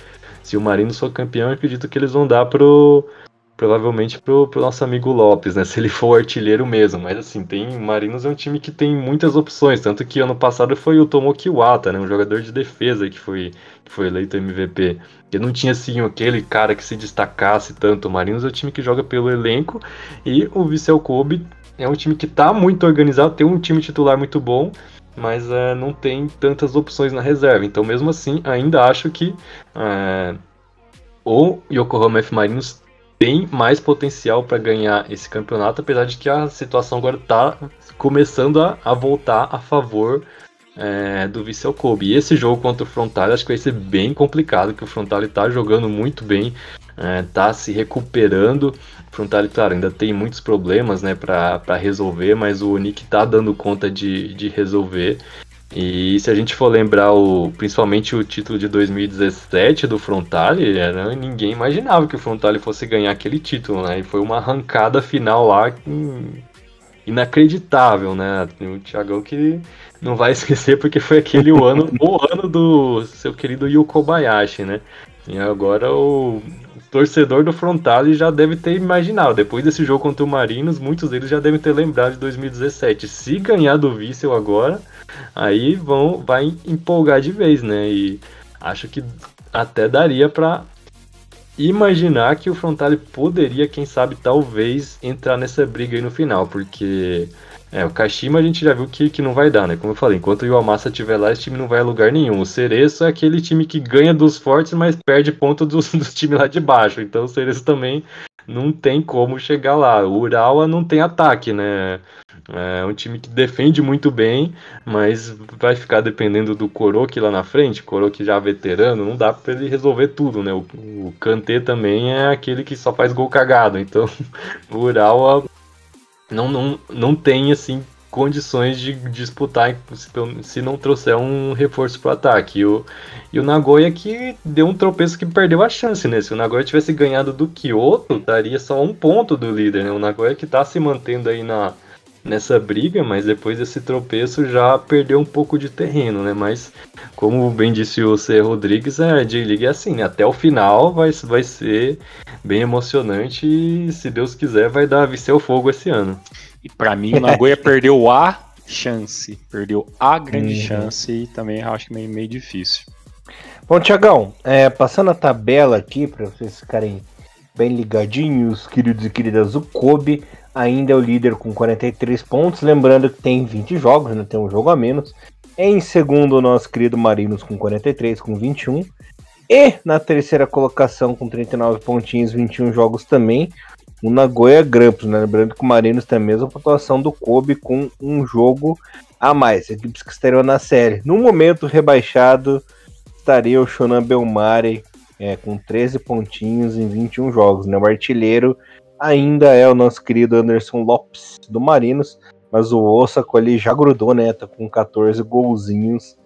D: se o Marino for campeão, acredito que eles vão dar pro, provavelmente pro, pro nosso amigo Lopes, né? Se ele for artilheiro mesmo. Mas assim, tem. Marinos é um time que tem muitas opções. Tanto que ano passado foi o Tomoki Wata, né? Um jogador de defesa que foi, que foi eleito MVP. Ele não tinha assim aquele cara que se destacasse tanto. O Marinos é um time que joga pelo elenco. E o Vissel Kobe é um time que tá muito organizado, tem um time titular muito bom. Mas é, não tem tantas opções na reserva. Então, mesmo assim, ainda acho que é, o Yokohama F Marinos tem mais potencial para ganhar esse campeonato, apesar de que a situação agora está começando a, a, voltar a favor é, do Vissel Kobe. E esse jogo contra o Frontal acho que vai ser bem complicado, que o Frontal está jogando muito bem, está é, se recuperando. O Frontal, claro, ainda tem muitos problemas né, para resolver, mas o Nick está dando conta de, de resolver. E se a gente for lembrar o, principalmente o título de 2017 do Frontale, era, ninguém imaginava que o Frontale fosse ganhar aquele título, né? E foi uma arrancada final lá inacreditável, né? O Thiagão que não vai esquecer porque foi aquele o ano, o ano do seu querido Yu Kobayashi, né? E agora o torcedor do Frontale já deve ter imaginado. Depois desse jogo contra o Marinos, muitos deles já devem ter lembrado de 2017. Se ganhar do Vissel agora, aí vão vai empolgar de vez, né? E acho que até daria para imaginar que o Frontale poderia, quem sabe, talvez entrar nessa briga aí no final, porque é, o Kashima a gente já viu que, que não vai dar, né? Como eu falei, enquanto o Iwamasa estiver lá, esse time não vai a lugar nenhum. O Cereço é aquele time que ganha dos fortes, mas perde ponto dos, dos times lá de baixo. Então o Cereço também não tem como chegar lá. O Urawa não tem ataque, né? É um time que defende muito bem, mas vai ficar dependendo do Coroque lá na frente. Coroque já veterano, não dá para ele resolver tudo, né? O, o também é aquele que só faz gol cagado. Então, o Ural não, não, não tem assim condições de disputar se não trouxer um reforço para o ataque. E o, e o Nagoya que deu um tropeço que perdeu a chance, né? Se o Nagoya tivesse ganhado do Kyoto, daria só um ponto do líder, né? O Nagoya que está se mantendo aí na, nessa briga, mas depois desse tropeço já perdeu um pouco de terreno, né? Mas, como bem disse o C. Rodrigues, a J-League é assim, né? Até o final vai, vai ser bem emocionante e, se Deus quiser, vai dar Viseu Fogo esse ano.
C: E para mim, o Nagoya perdeu a chance. Perdeu a grande uhum. chance e também acho que meio, meio difícil.
A: Bom, Tiagão, é, passando a tabela aqui para vocês ficarem bem ligadinhos, queridos e queridas, o Kobe ainda é o líder com 43 pontos. Lembrando que tem 20 jogos, né? tem um jogo a menos. Em segundo, o nosso querido Marinos com 43, com 21. E na terceira colocação, com 39 pontinhos, 21 jogos também, o Nagoya Grampus, né? Lembrando que o Marinos tem a mesma pontuação do Kobe com um jogo a mais. Equipes que estariam na série. No momento rebaixado, estaria o Shonan Belmare é, com 13 pontinhos em 21 jogos. Né? O artilheiro ainda é o nosso querido Anderson Lopes do Marinos, mas o Osako ali já grudou, né? Tá com 14 golzinhos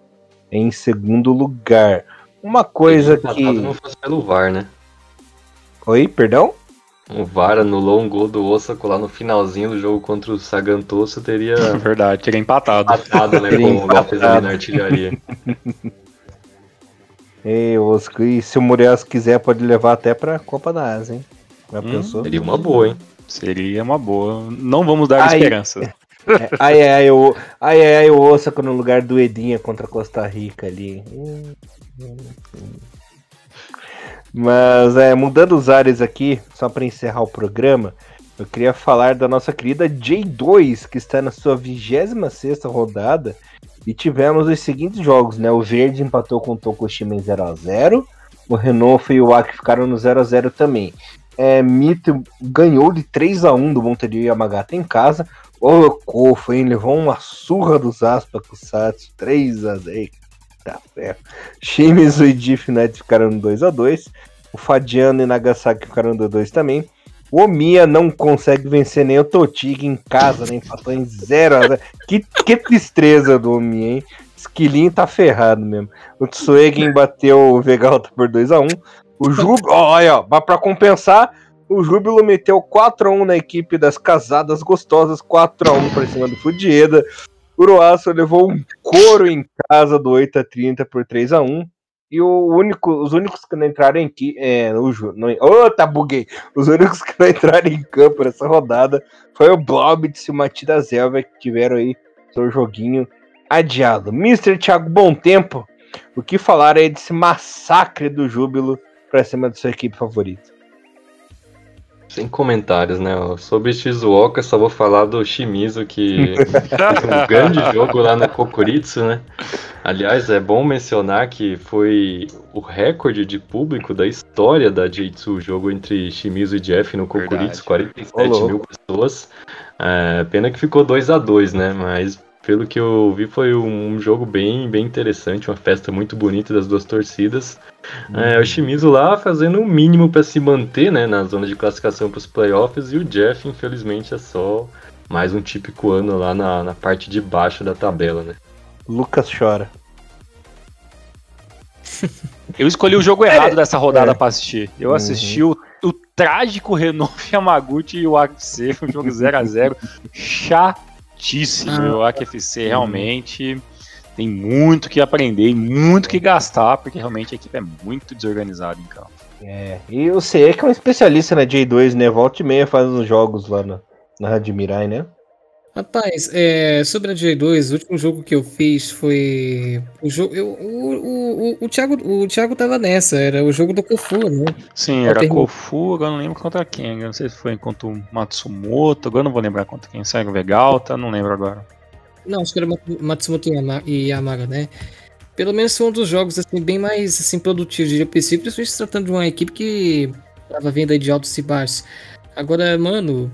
A: em segundo lugar. Uma coisa que. Não fosse
D: pelo VAR, né?
A: Oi, perdão?
D: O VAR anulou um gol do Osako lá no finalzinho do jogo contra o Sagantoso, teria.
C: Verdade, teria empatado.
D: Empatado, né? Com o Lopes ali na artilharia.
A: Ei, Osako, e se o Murias quiser, pode levar até pra Copa da Ásia, hein?
D: Já hum, pensou? Seria uma boa, hein?
C: Seria uma boa. Não vamos dar ai, esperança. É,
A: ai, ai, ai, o, ai, ai, ai, o Osaka no lugar do Edinha contra Costa Rica ali. Hum, hum, hum. Mas é, mudando os ares aqui, só para encerrar o programa, eu queria falar da nossa querida J2, que está na sua 26 rodada. E tivemos os seguintes jogos, né? O Verde empatou com o Tokushima em 0x0. O Renault e o Aki ficaram no 0x0 também. É, Mito ganhou de 3 x 1 do Montevideo Yamagata em casa. O Kofo, hein? Levou uma surra dos Aspa com o Satsu 3 x 10 Tá certo. Shimizu e Diff Net ficaram no 2x2. O Fadiano e Nagasaki ficaram no 2 também. O Omiya não consegue vencer nem o Totig em casa, né? Empatou em 0x0. Que, que tristeza do Omiya, hein? Esquilinho tá ferrado mesmo. O Tsuegen bateu o Vegalta por 2x1. O Júbilo, olha, ó, pra compensar, o Júbilo meteu 4x1 na equipe das casadas gostosas, 4x1 pra cima do Fudieda. O Uruaço levou um couro em casa do 8 x 30 por 3 x 1 e o único, os únicos que não entraram em é, no, oh, tá buguei. Os únicos que não entraram em campo nessa rodada foi o Blobit e o Matida Zelva que tiveram aí seu joguinho adiado. Mr. Thiago Bom Tempo, o que falar aí desse massacre do Júbilo pra cima da sua equipe favorita?
D: Sem comentários, né? Sobre Shizuoka, só vou falar do Shimizu, que um grande jogo lá no Kokuritsu, né? Aliás, é bom mencionar que foi o recorde de público da história da J2, o jogo entre Shimizu e Jeff no Kokuritsu, Verdade. 47 mil pessoas. É, pena que ficou 2 a 2 né? Mas pelo que eu vi, foi um jogo bem, bem interessante, uma festa muito bonita das duas torcidas. Uhum. É, o Shimizu lá fazendo o mínimo para se manter né, na zona de classificação para os playoffs, e o Jeff, infelizmente, é só mais um típico ano lá na, na parte de baixo da tabela. Né?
A: Lucas chora.
C: Eu escolhi o jogo errado é, dessa rodada é. para assistir. Eu uhum. assisti o, o trágico Renault Yamaguchi e o AXC, um jogo 0x0. Chato fortíssimo. Ah. O AQFC realmente tem muito que aprender e muito que gastar, porque realmente a equipe é muito desorganizada em campo.
A: É, e o CE que é um especialista na J2, né? Volta e meia faz uns jogos lá na, na né?
B: Rapaz, é, sobre a J2, o último jogo que eu fiz foi. O, jogo, eu, o, o, o, Thiago, o Thiago tava nessa, era o jogo do Kofu, né?
C: Sim, era. Kofu, agora não lembro contra quem. não sei se foi contra o Matsumoto, agora não vou lembrar contra quem. Saiu o Vegalta, não lembro agora.
B: Não, acho que era Matsumoto e Yamaga, né? Pelo menos foi um dos jogos assim, bem mais assim, produtivos de PC, principalmente se tratando de uma equipe que tava vindo aí de altos e baixos. Agora, mano,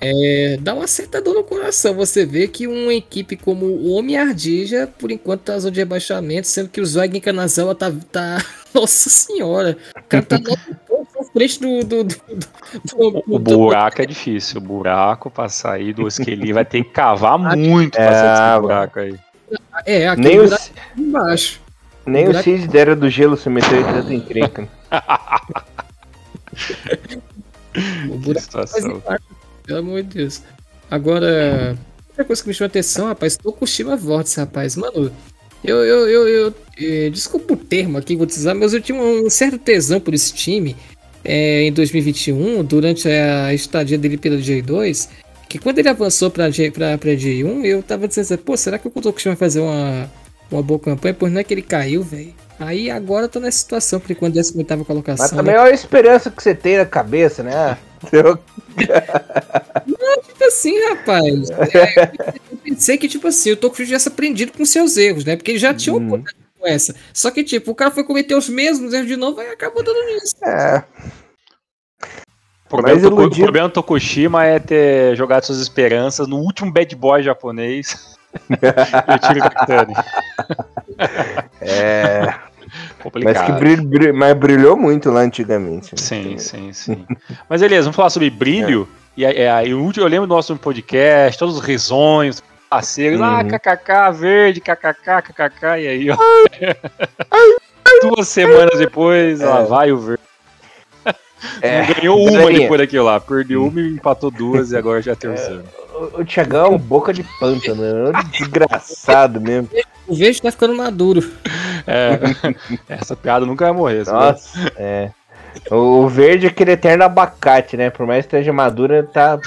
B: é, dá uma certa dor no coração você vê que uma equipe como o Homem Ardija, por enquanto, tá zona de rebaixamento, sendo que o Zog Kanazawa tá, tá. Nossa senhora! O cara tá na frente do. do, do,
C: do o buraco é difícil. O buraco pra sair do esquelinho vai ter que cavar muito pra sair desse
A: É,
C: buraco aí.
B: É, aqui
A: Nem, o,
B: embaixo.
A: nem o
B: buraco-
A: Cid dera do gelo se meteu em tanta encrenca. né?
B: O
C: Que
B: buraco faz
C: situação.
B: embaixo, pelo amor de Deus. Agora, outra coisa que me chamou a atenção, rapaz, Tokushima Vortex, rapaz. Mano, eu, eu, eu, eu eh, desculpa o termo aqui, vou utilizar, mas eu tinha um certo tesão por esse time eh, em 2021, durante a estadia dele pela J2, que quando ele avançou pra, J, pra, pra J1, eu tava dizendo assim, pô, será que o Tokushima vai fazer uma, uma boa campanha? Pois não é que ele caiu, velho. Aí agora eu tô nessa situação, por enquanto, 18 colocação.
A: Mas
B: né?
A: também olha a esperança que você tem na cabeça, né? Eu-
B: Tipo assim, rapaz. é, eu pensei que, tipo assim, o Tokushima tivesse aprendido com seus erros, né? Porque ele já tinha uma
A: Hum.
B: com essa. Só que, tipo, o cara foi cometer os mesmos erros de novo e acabou dando nisso.
A: É,
C: O problema, do o problema do Tokushima é ter jogado suas esperanças no último bad boy japonês. e o Tiro
A: É. Mas,
C: Complicado.
A: que brilho, brilho- mas brilhou muito lá antigamente. né?
C: Sim, sim, sim. Mas beleza, vamos falar sobre brilho. E aí, é, o último- eu lembro do nosso podcast, todos os risonhos, parceiros, ah,
A: Uhum.
C: kkk, verde, kkk, kkk, e aí, ó. Duas semanas depois, lá
A: É.
C: vai o verde.
A: É,
C: ganhou uma
A: galerinha.
C: depois daquilo lá, perdeu uma e empatou duas e agora já é a terceira.
A: O, o Thiagão é um boca de pântano, é um desgraçado mesmo.
B: O verde tá ficando maduro.
C: É, essa piada nunca vai morrer. sabe?
A: Nossa, é. O verde é aquele eterno abacate, né? Por mais que esteja madura, tá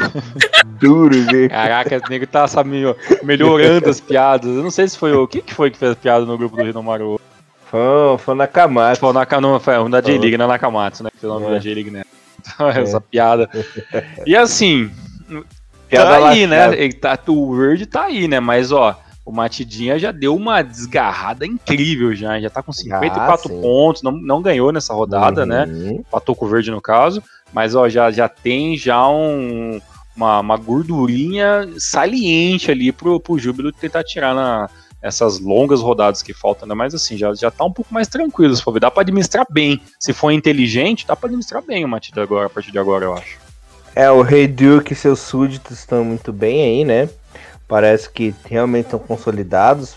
A: duro, né?
C: Caraca, esse nego tá sabe, melhor- melhorando as piadas. Eu não sei se foi o. Quem que foi que fez a piada no grupo do Rinomaru?
A: Foi, foi na Camacho.
C: Foi o Nakano, foi um da J-League, na Nakamatsu, né? Que fez o nome
A: É.
C: da J-League, né? Então, essa piada. E assim,
A: Piada
C: tá aí, né? Ele tá, o Word tá aí, né? Mas, ó, o Matidinha já deu uma desgarrada incrível já. Já tá com 54
A: sim.
C: pontos, não, não ganhou nessa rodada, né?
A: Uhum.
C: Empatou com o Verde no caso. Mas, ó, já, já tem já um, uma, uma gordurinha saliente ali pro, pro Júbilo tentar tirar na, essas longas rodadas que faltam, né? Mas assim, já, já tá um pouco mais tranquilo, se for. Dá pra administrar bem. Se for inteligente, dá pra administrar bem o Matida agora, a partir de agora, eu acho.
A: É, o Rei Duke e seus súditos estão muito bem aí, né? Parece que realmente estão consolidados.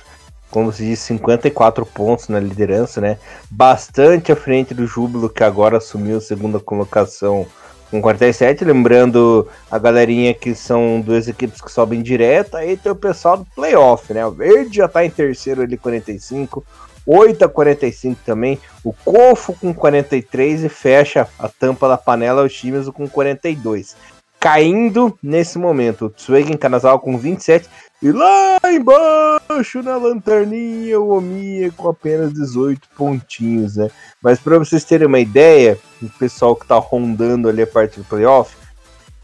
A: Como se diz, 54 pontos na liderança, né? Bastante à frente do Júbilo, que agora assumiu a segunda colocação com 47. Lembrando a galerinha que são duas equipes que sobem direto. Aí tem o pessoal do playoff, né? O Verde já tá em terceiro ali, 45. 8 a 45 também. O Cofo com 43 e fecha a tampa da panela o Shimizu com 42. Caindo nesse momento, o Tsuegen Kanazawa com 27 e lá embaixo na lanterninha o Omiya com apenas 18 pontinhos, né? Mas para vocês terem uma ideia, o pessoal que tá rondando ali a parte do playoff,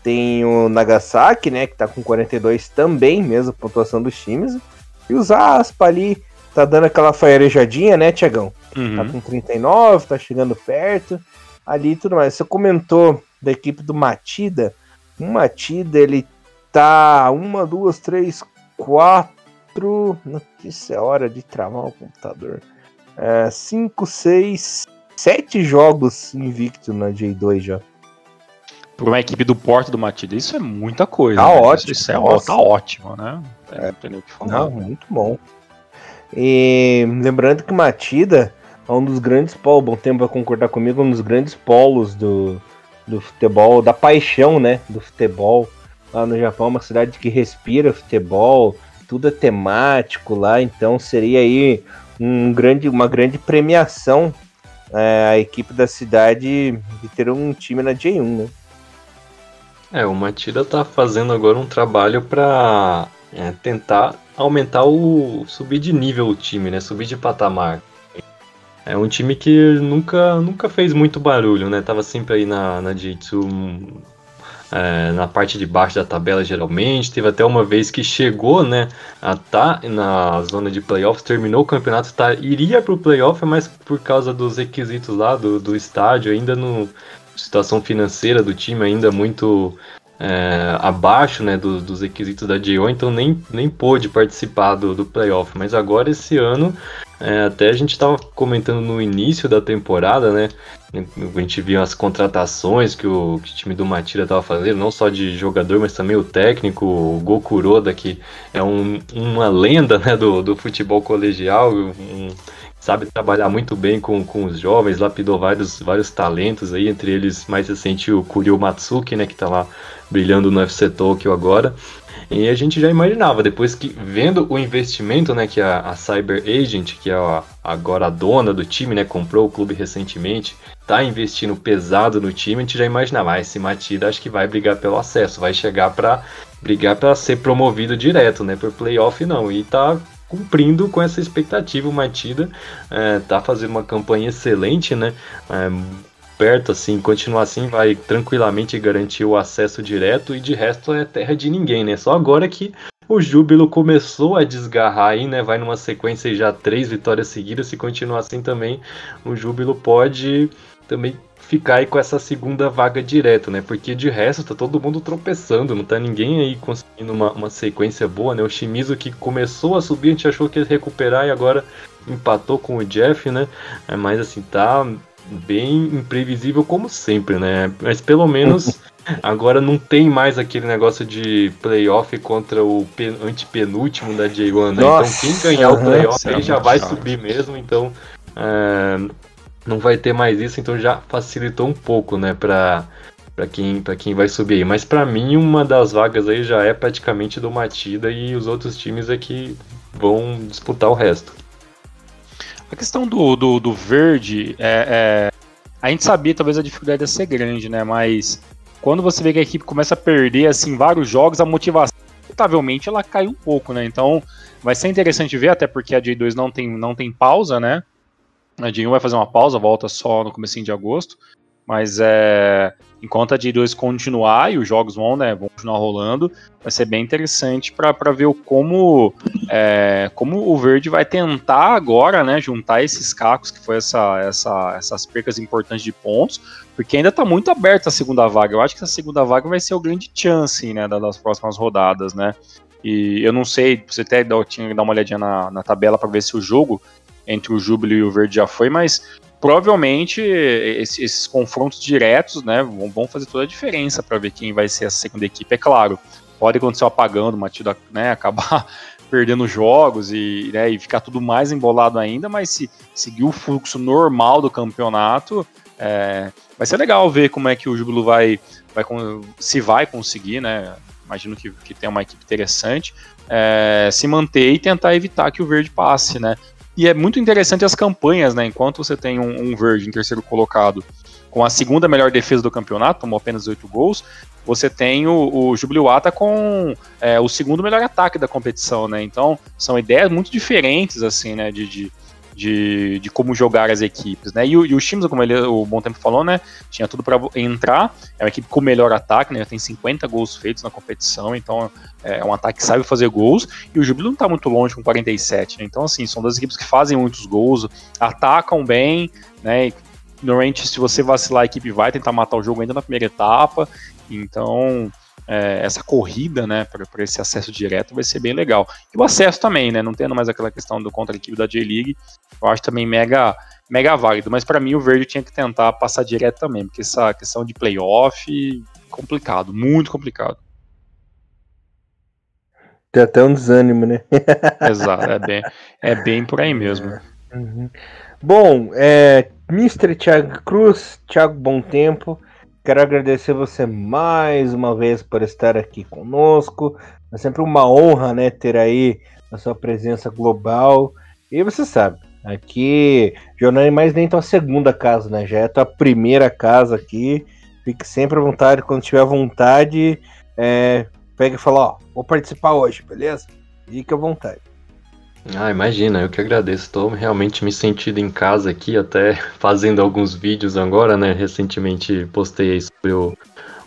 A: tem o Nagasaki, né, que tá com 42 também, mesma pontuação do Shimizu, e os Aspa ali tá dando aquela faerejadinha, né, Tiagão? Tá com 39, tá chegando perto. Ali e tudo mais. Você comentou da equipe do Matida. O Matida, ele tá uma, duas, três, quatro. Não, isso é hora de travar o computador. É, cinco, seis, sete jogos invicto na J2 já.
C: Por uma equipe do Porto do Matida, isso é muita coisa.
A: Tá
C: né?
A: ótimo,
C: Isso é,
A: nossa.
C: tá ótimo, né? É, não tem nem o que falar.
A: Não, muito bom. E lembrando que Matida é um dos grandes polos, bom tempo vai concordar comigo, um dos grandes polos do, do futebol, da paixão, né, do futebol lá no Japão, uma cidade que respira futebol, tudo é temático lá, então seria aí um grande, uma grande premiação é, a equipe da cidade de ter um time na J1, né?
D: É, o Matida tá fazendo agora um trabalho pra é, tentar aumentar o. subir de nível o time, né? Subir de patamar. É um time que nunca, nunca fez muito barulho, né? Tava sempre aí na, na é, na parte de baixo da tabela geralmente. Teve até uma vez que chegou, né? A tá na zona de playoffs, terminou o campeonato, tá, iria pro playoff, mas por causa dos requisitos lá do, do estádio, ainda no situação financeira do time ainda muito é, abaixo né, do, dos requisitos da J1, então nem, nem pôde participar do, do playoff. Mas agora esse ano, é, até a gente estava comentando no início da temporada, né? A gente viu as contratações que o, que o time do Matira estava fazendo, não só de jogador, mas também o técnico, o Gokuroda, que é um, uma lenda né, do, do futebol colegial, um, sabe trabalhar muito bem com, com os jovens, lapidou vários, vários talentos aí, entre eles mais recente o Kuryo Matsuki, né, que está lá brilhando no FC Tokyo agora. E a gente já imaginava, depois que vendo o investimento né, que a, a Cyber Agent, que é a, agora a dona do time, né, comprou o clube recentemente, está investindo pesado no time, a gente já imaginava, ah, esse Matida acho que vai brigar pelo acesso, vai chegar para brigar para ser promovido direto, né, por playoff não, e tá cumprindo com essa expectativa, o Matida é, tá fazendo uma campanha excelente, né, é, perto, assim, continuar assim, vai tranquilamente garantir o acesso direto e de resto é terra de ninguém, né? Só agora que o Júbilo começou a desgarrar aí, né? Vai numa sequência já três vitórias seguidas. Se continuar assim também, o Júbilo pode também ficar aí com essa segunda vaga direto, né? Porque de resto tá todo mundo tropeçando, não tá ninguém aí conseguindo uma, uma sequência boa, né? O Shimizu que começou a subir, a gente achou que ia recuperar e agora empatou com o Jeff, né? É, mas assim, tá bem imprevisível como sempre, né? Mas pelo menos agora não tem mais aquele negócio de playoff contra o antepenúltimo da J1, né? Então quem ganhar o playoff aí já vai subir mesmo, então é, não vai ter mais isso, então já facilitou um pouco, né, para para quem, pra quem vai subir aí. Mas para mim, uma das vagas aí já é praticamente do Matida e os outros times é que vão disputar o resto.
C: A questão do, do, do verde, é, é, a gente sabia talvez a dificuldade ia ser grande, né? Mas quando você vê que a equipe começa a perder assim vários jogos, a motivação, inevitavelmente, ela cai um pouco, né? Então vai ser interessante ver, até porque a J2 não tem, não tem pausa, né? A J1 vai fazer uma pausa, volta só no começo de agosto. Mas é, enquanto a J2 continuar e os jogos vão, né, vão continuar rolando, vai ser bem interessante para ver como, é, como o Verde vai tentar agora né, juntar esses cacos, que foi essa, essa, essas percas importantes de pontos, porque ainda está muito aberta a segunda vaga. Eu acho que a segunda vaga vai ser o grande chance né, das próximas rodadas. Né? E eu não sei, você até tinha que dar uma olhadinha na, na tabela para ver se o jogo entre o Júbilo e o Verde já foi, mas provavelmente esses, esses confrontos diretos né, vão, vão, fazer toda a diferença para ver quem vai ser a segunda equipe. É claro, pode acontecer o apagão do Matilda, né, acabar perdendo jogos e, né, e ficar tudo mais embolado ainda, mas se seguir o fluxo normal do campeonato, é, vai ser legal ver como é que o Júbilo vai, vai se vai conseguir, né? Imagino que, que tem uma equipe interessante, é, se manter e tentar evitar que o verde passe, né? E é muito interessante as campanhas, né? Enquanto você tem um, um verde em terceiro colocado com a segunda melhor defesa do campeonato, tomou apenas oito gols, você tem o, o Jubiluata com é, o segundo melhor ataque da competição, né? Então, são ideias muito diferentes, assim, né? De, de, de, de como jogar as equipes, né? E o, e o como ele, o Bom Tempo falou, né? Tinha tudo para entrar, é uma equipe com o melhor ataque, né? Tem 50 gols feitos na competição, então é um ataque que sabe fazer gols, e o Júbilo não está muito longe com 47, né? Então, assim, são duas equipes que fazem muitos gols, atacam bem, né? E, normalmente, se você vacilar, a equipe vai tentar matar o jogo ainda na primeira etapa, então é, essa corrida, né, para esse acesso direto vai ser bem legal. E o acesso também, né, não tendo mais aquela questão do contra a equipe da J-League, eu acho também mega, mega válido. Mas para mim o Verde tinha que tentar passar direto também, porque essa questão de playoff, complicado, muito complicado.
A: Tem até um desânimo, né?
C: Exato, é bem, é bem por aí mesmo.
A: Uhum. Bom, é, Mr. Thiago Cruz, Thiago Bom Tempo, Quero agradecer você mais uma vez por estar aqui conosco. É sempre uma honra, né, ter aí a sua presença global. E você sabe, aqui é mais nem tua segunda casa, né? Já é tua primeira casa aqui. Fique sempre à vontade, quando tiver vontade, é, pega e fala, ó, vou participar hoje, beleza? Fique à vontade.
D: Ah, imagina, eu que agradeço. Estou realmente me sentindo em casa aqui, até fazendo alguns vídeos agora, né? Recentemente postei aí sobre o,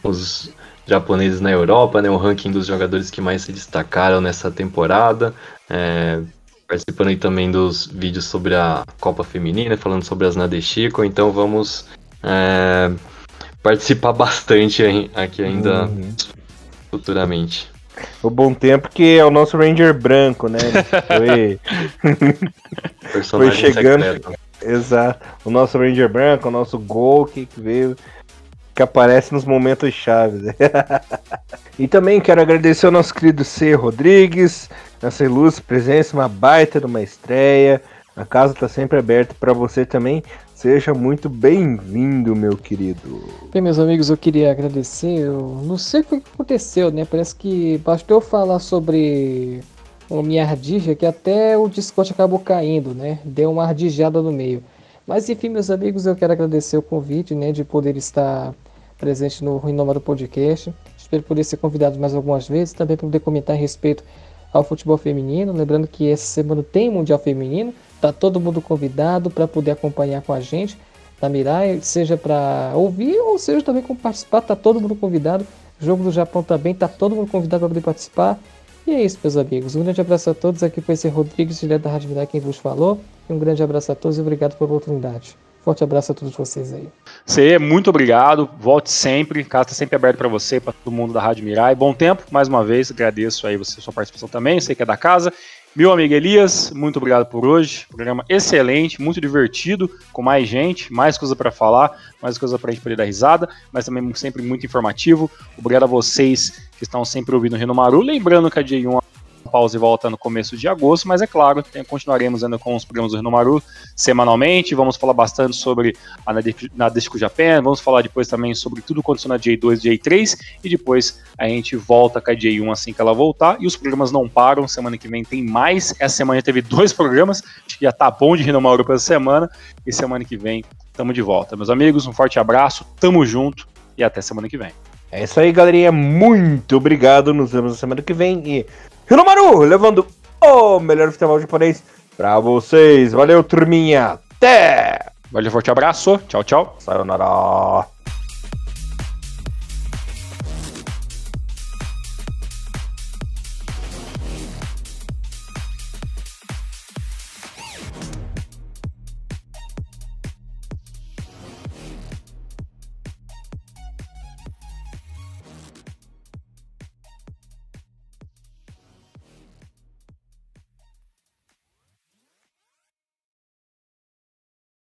D: os japoneses na Europa, né? O ranking dos jogadores que mais se destacaram nessa temporada. É, participando aí também dos vídeos sobre a Copa Feminina, falando sobre as Nadeshiko. Então vamos é, participar bastante aqui ainda. Uhum futuramente.
A: O bom tempo que é o nosso Ranger branco, né? Foi, foi chegando. Secreto. Exato. O nosso Ranger branco, o nosso Gol que veio, que aparece nos momentos chaves. e também quero agradecer ao nosso querido C. Rodrigues, nessa ilustre presença, uma baita de uma estreia. A casa está sempre aberta para você também. Seja muito bem-vindo, meu querido.
B: Bem, meus amigos, eu queria agradecer. Eu não sei o que aconteceu, né? Parece que bastou falar sobre minha ardija que até o Discord acabou caindo, né? Deu uma ardijada no meio. Mas enfim, meus amigos, eu quero agradecer o convite, né? De poder estar presente no Renomado Podcast. Espero poder ser convidado mais algumas vezes, também poder comentar a respeito ao futebol feminino. Lembrando que essa semana tem Mundial Feminino. Tá todo mundo convidado para poder acompanhar com a gente na Mirai, seja para ouvir ou seja também para participar. Tá todo mundo convidado. Jogo do Japão também tá todo mundo convidado para poder participar. E é isso, meus amigos. Um grande abraço a todos. Aqui foi ser Rodrigues, direto da Rádio Mirai, quem vos falou. E um grande abraço a todos e obrigado pela oportunidade. Forte abraço a todos vocês aí.
C: Você, muito obrigado. Volte sempre. Casa está sempre aberto para você, para todo mundo da Rádio Mirai. Bom tempo, mais uma vez. Agradeço aí você, sua participação também. Sei que é da casa. Meu amigo Elias, muito obrigado por hoje. Programa excelente, muito divertido, com mais gente, mais coisa para falar, mais coisa para a gente poder dar risada, mas também sempre muito informativo. Obrigado a vocês que estão sempre ouvindo o Reno Maru. Lembrando que a J1 pausa e volta no começo de agosto, mas é claro, continuaremos ainda com os programas do Renomaru semanalmente, vamos falar bastante sobre a Nadesco Japan, vamos falar depois também sobre tudo aconteceu na J2 e J3, e depois a gente volta com a J1 assim que ela voltar, e os programas não param, semana que vem tem mais, essa semana teve dois programas, já tá bom de Renomaru para essa semana, e semana que vem tamo de volta. Meus amigos, um forte abraço, tamo junto, e até semana que vem.
A: É isso aí, galerinha. Muito obrigado. Nos vemos na semana que vem. E Hiromaru, levando o melhor futebol japonês pra vocês. Valeu, turminha. Até!
C: Valeu, forte abraço. Tchau, tchau.
A: Sayonara.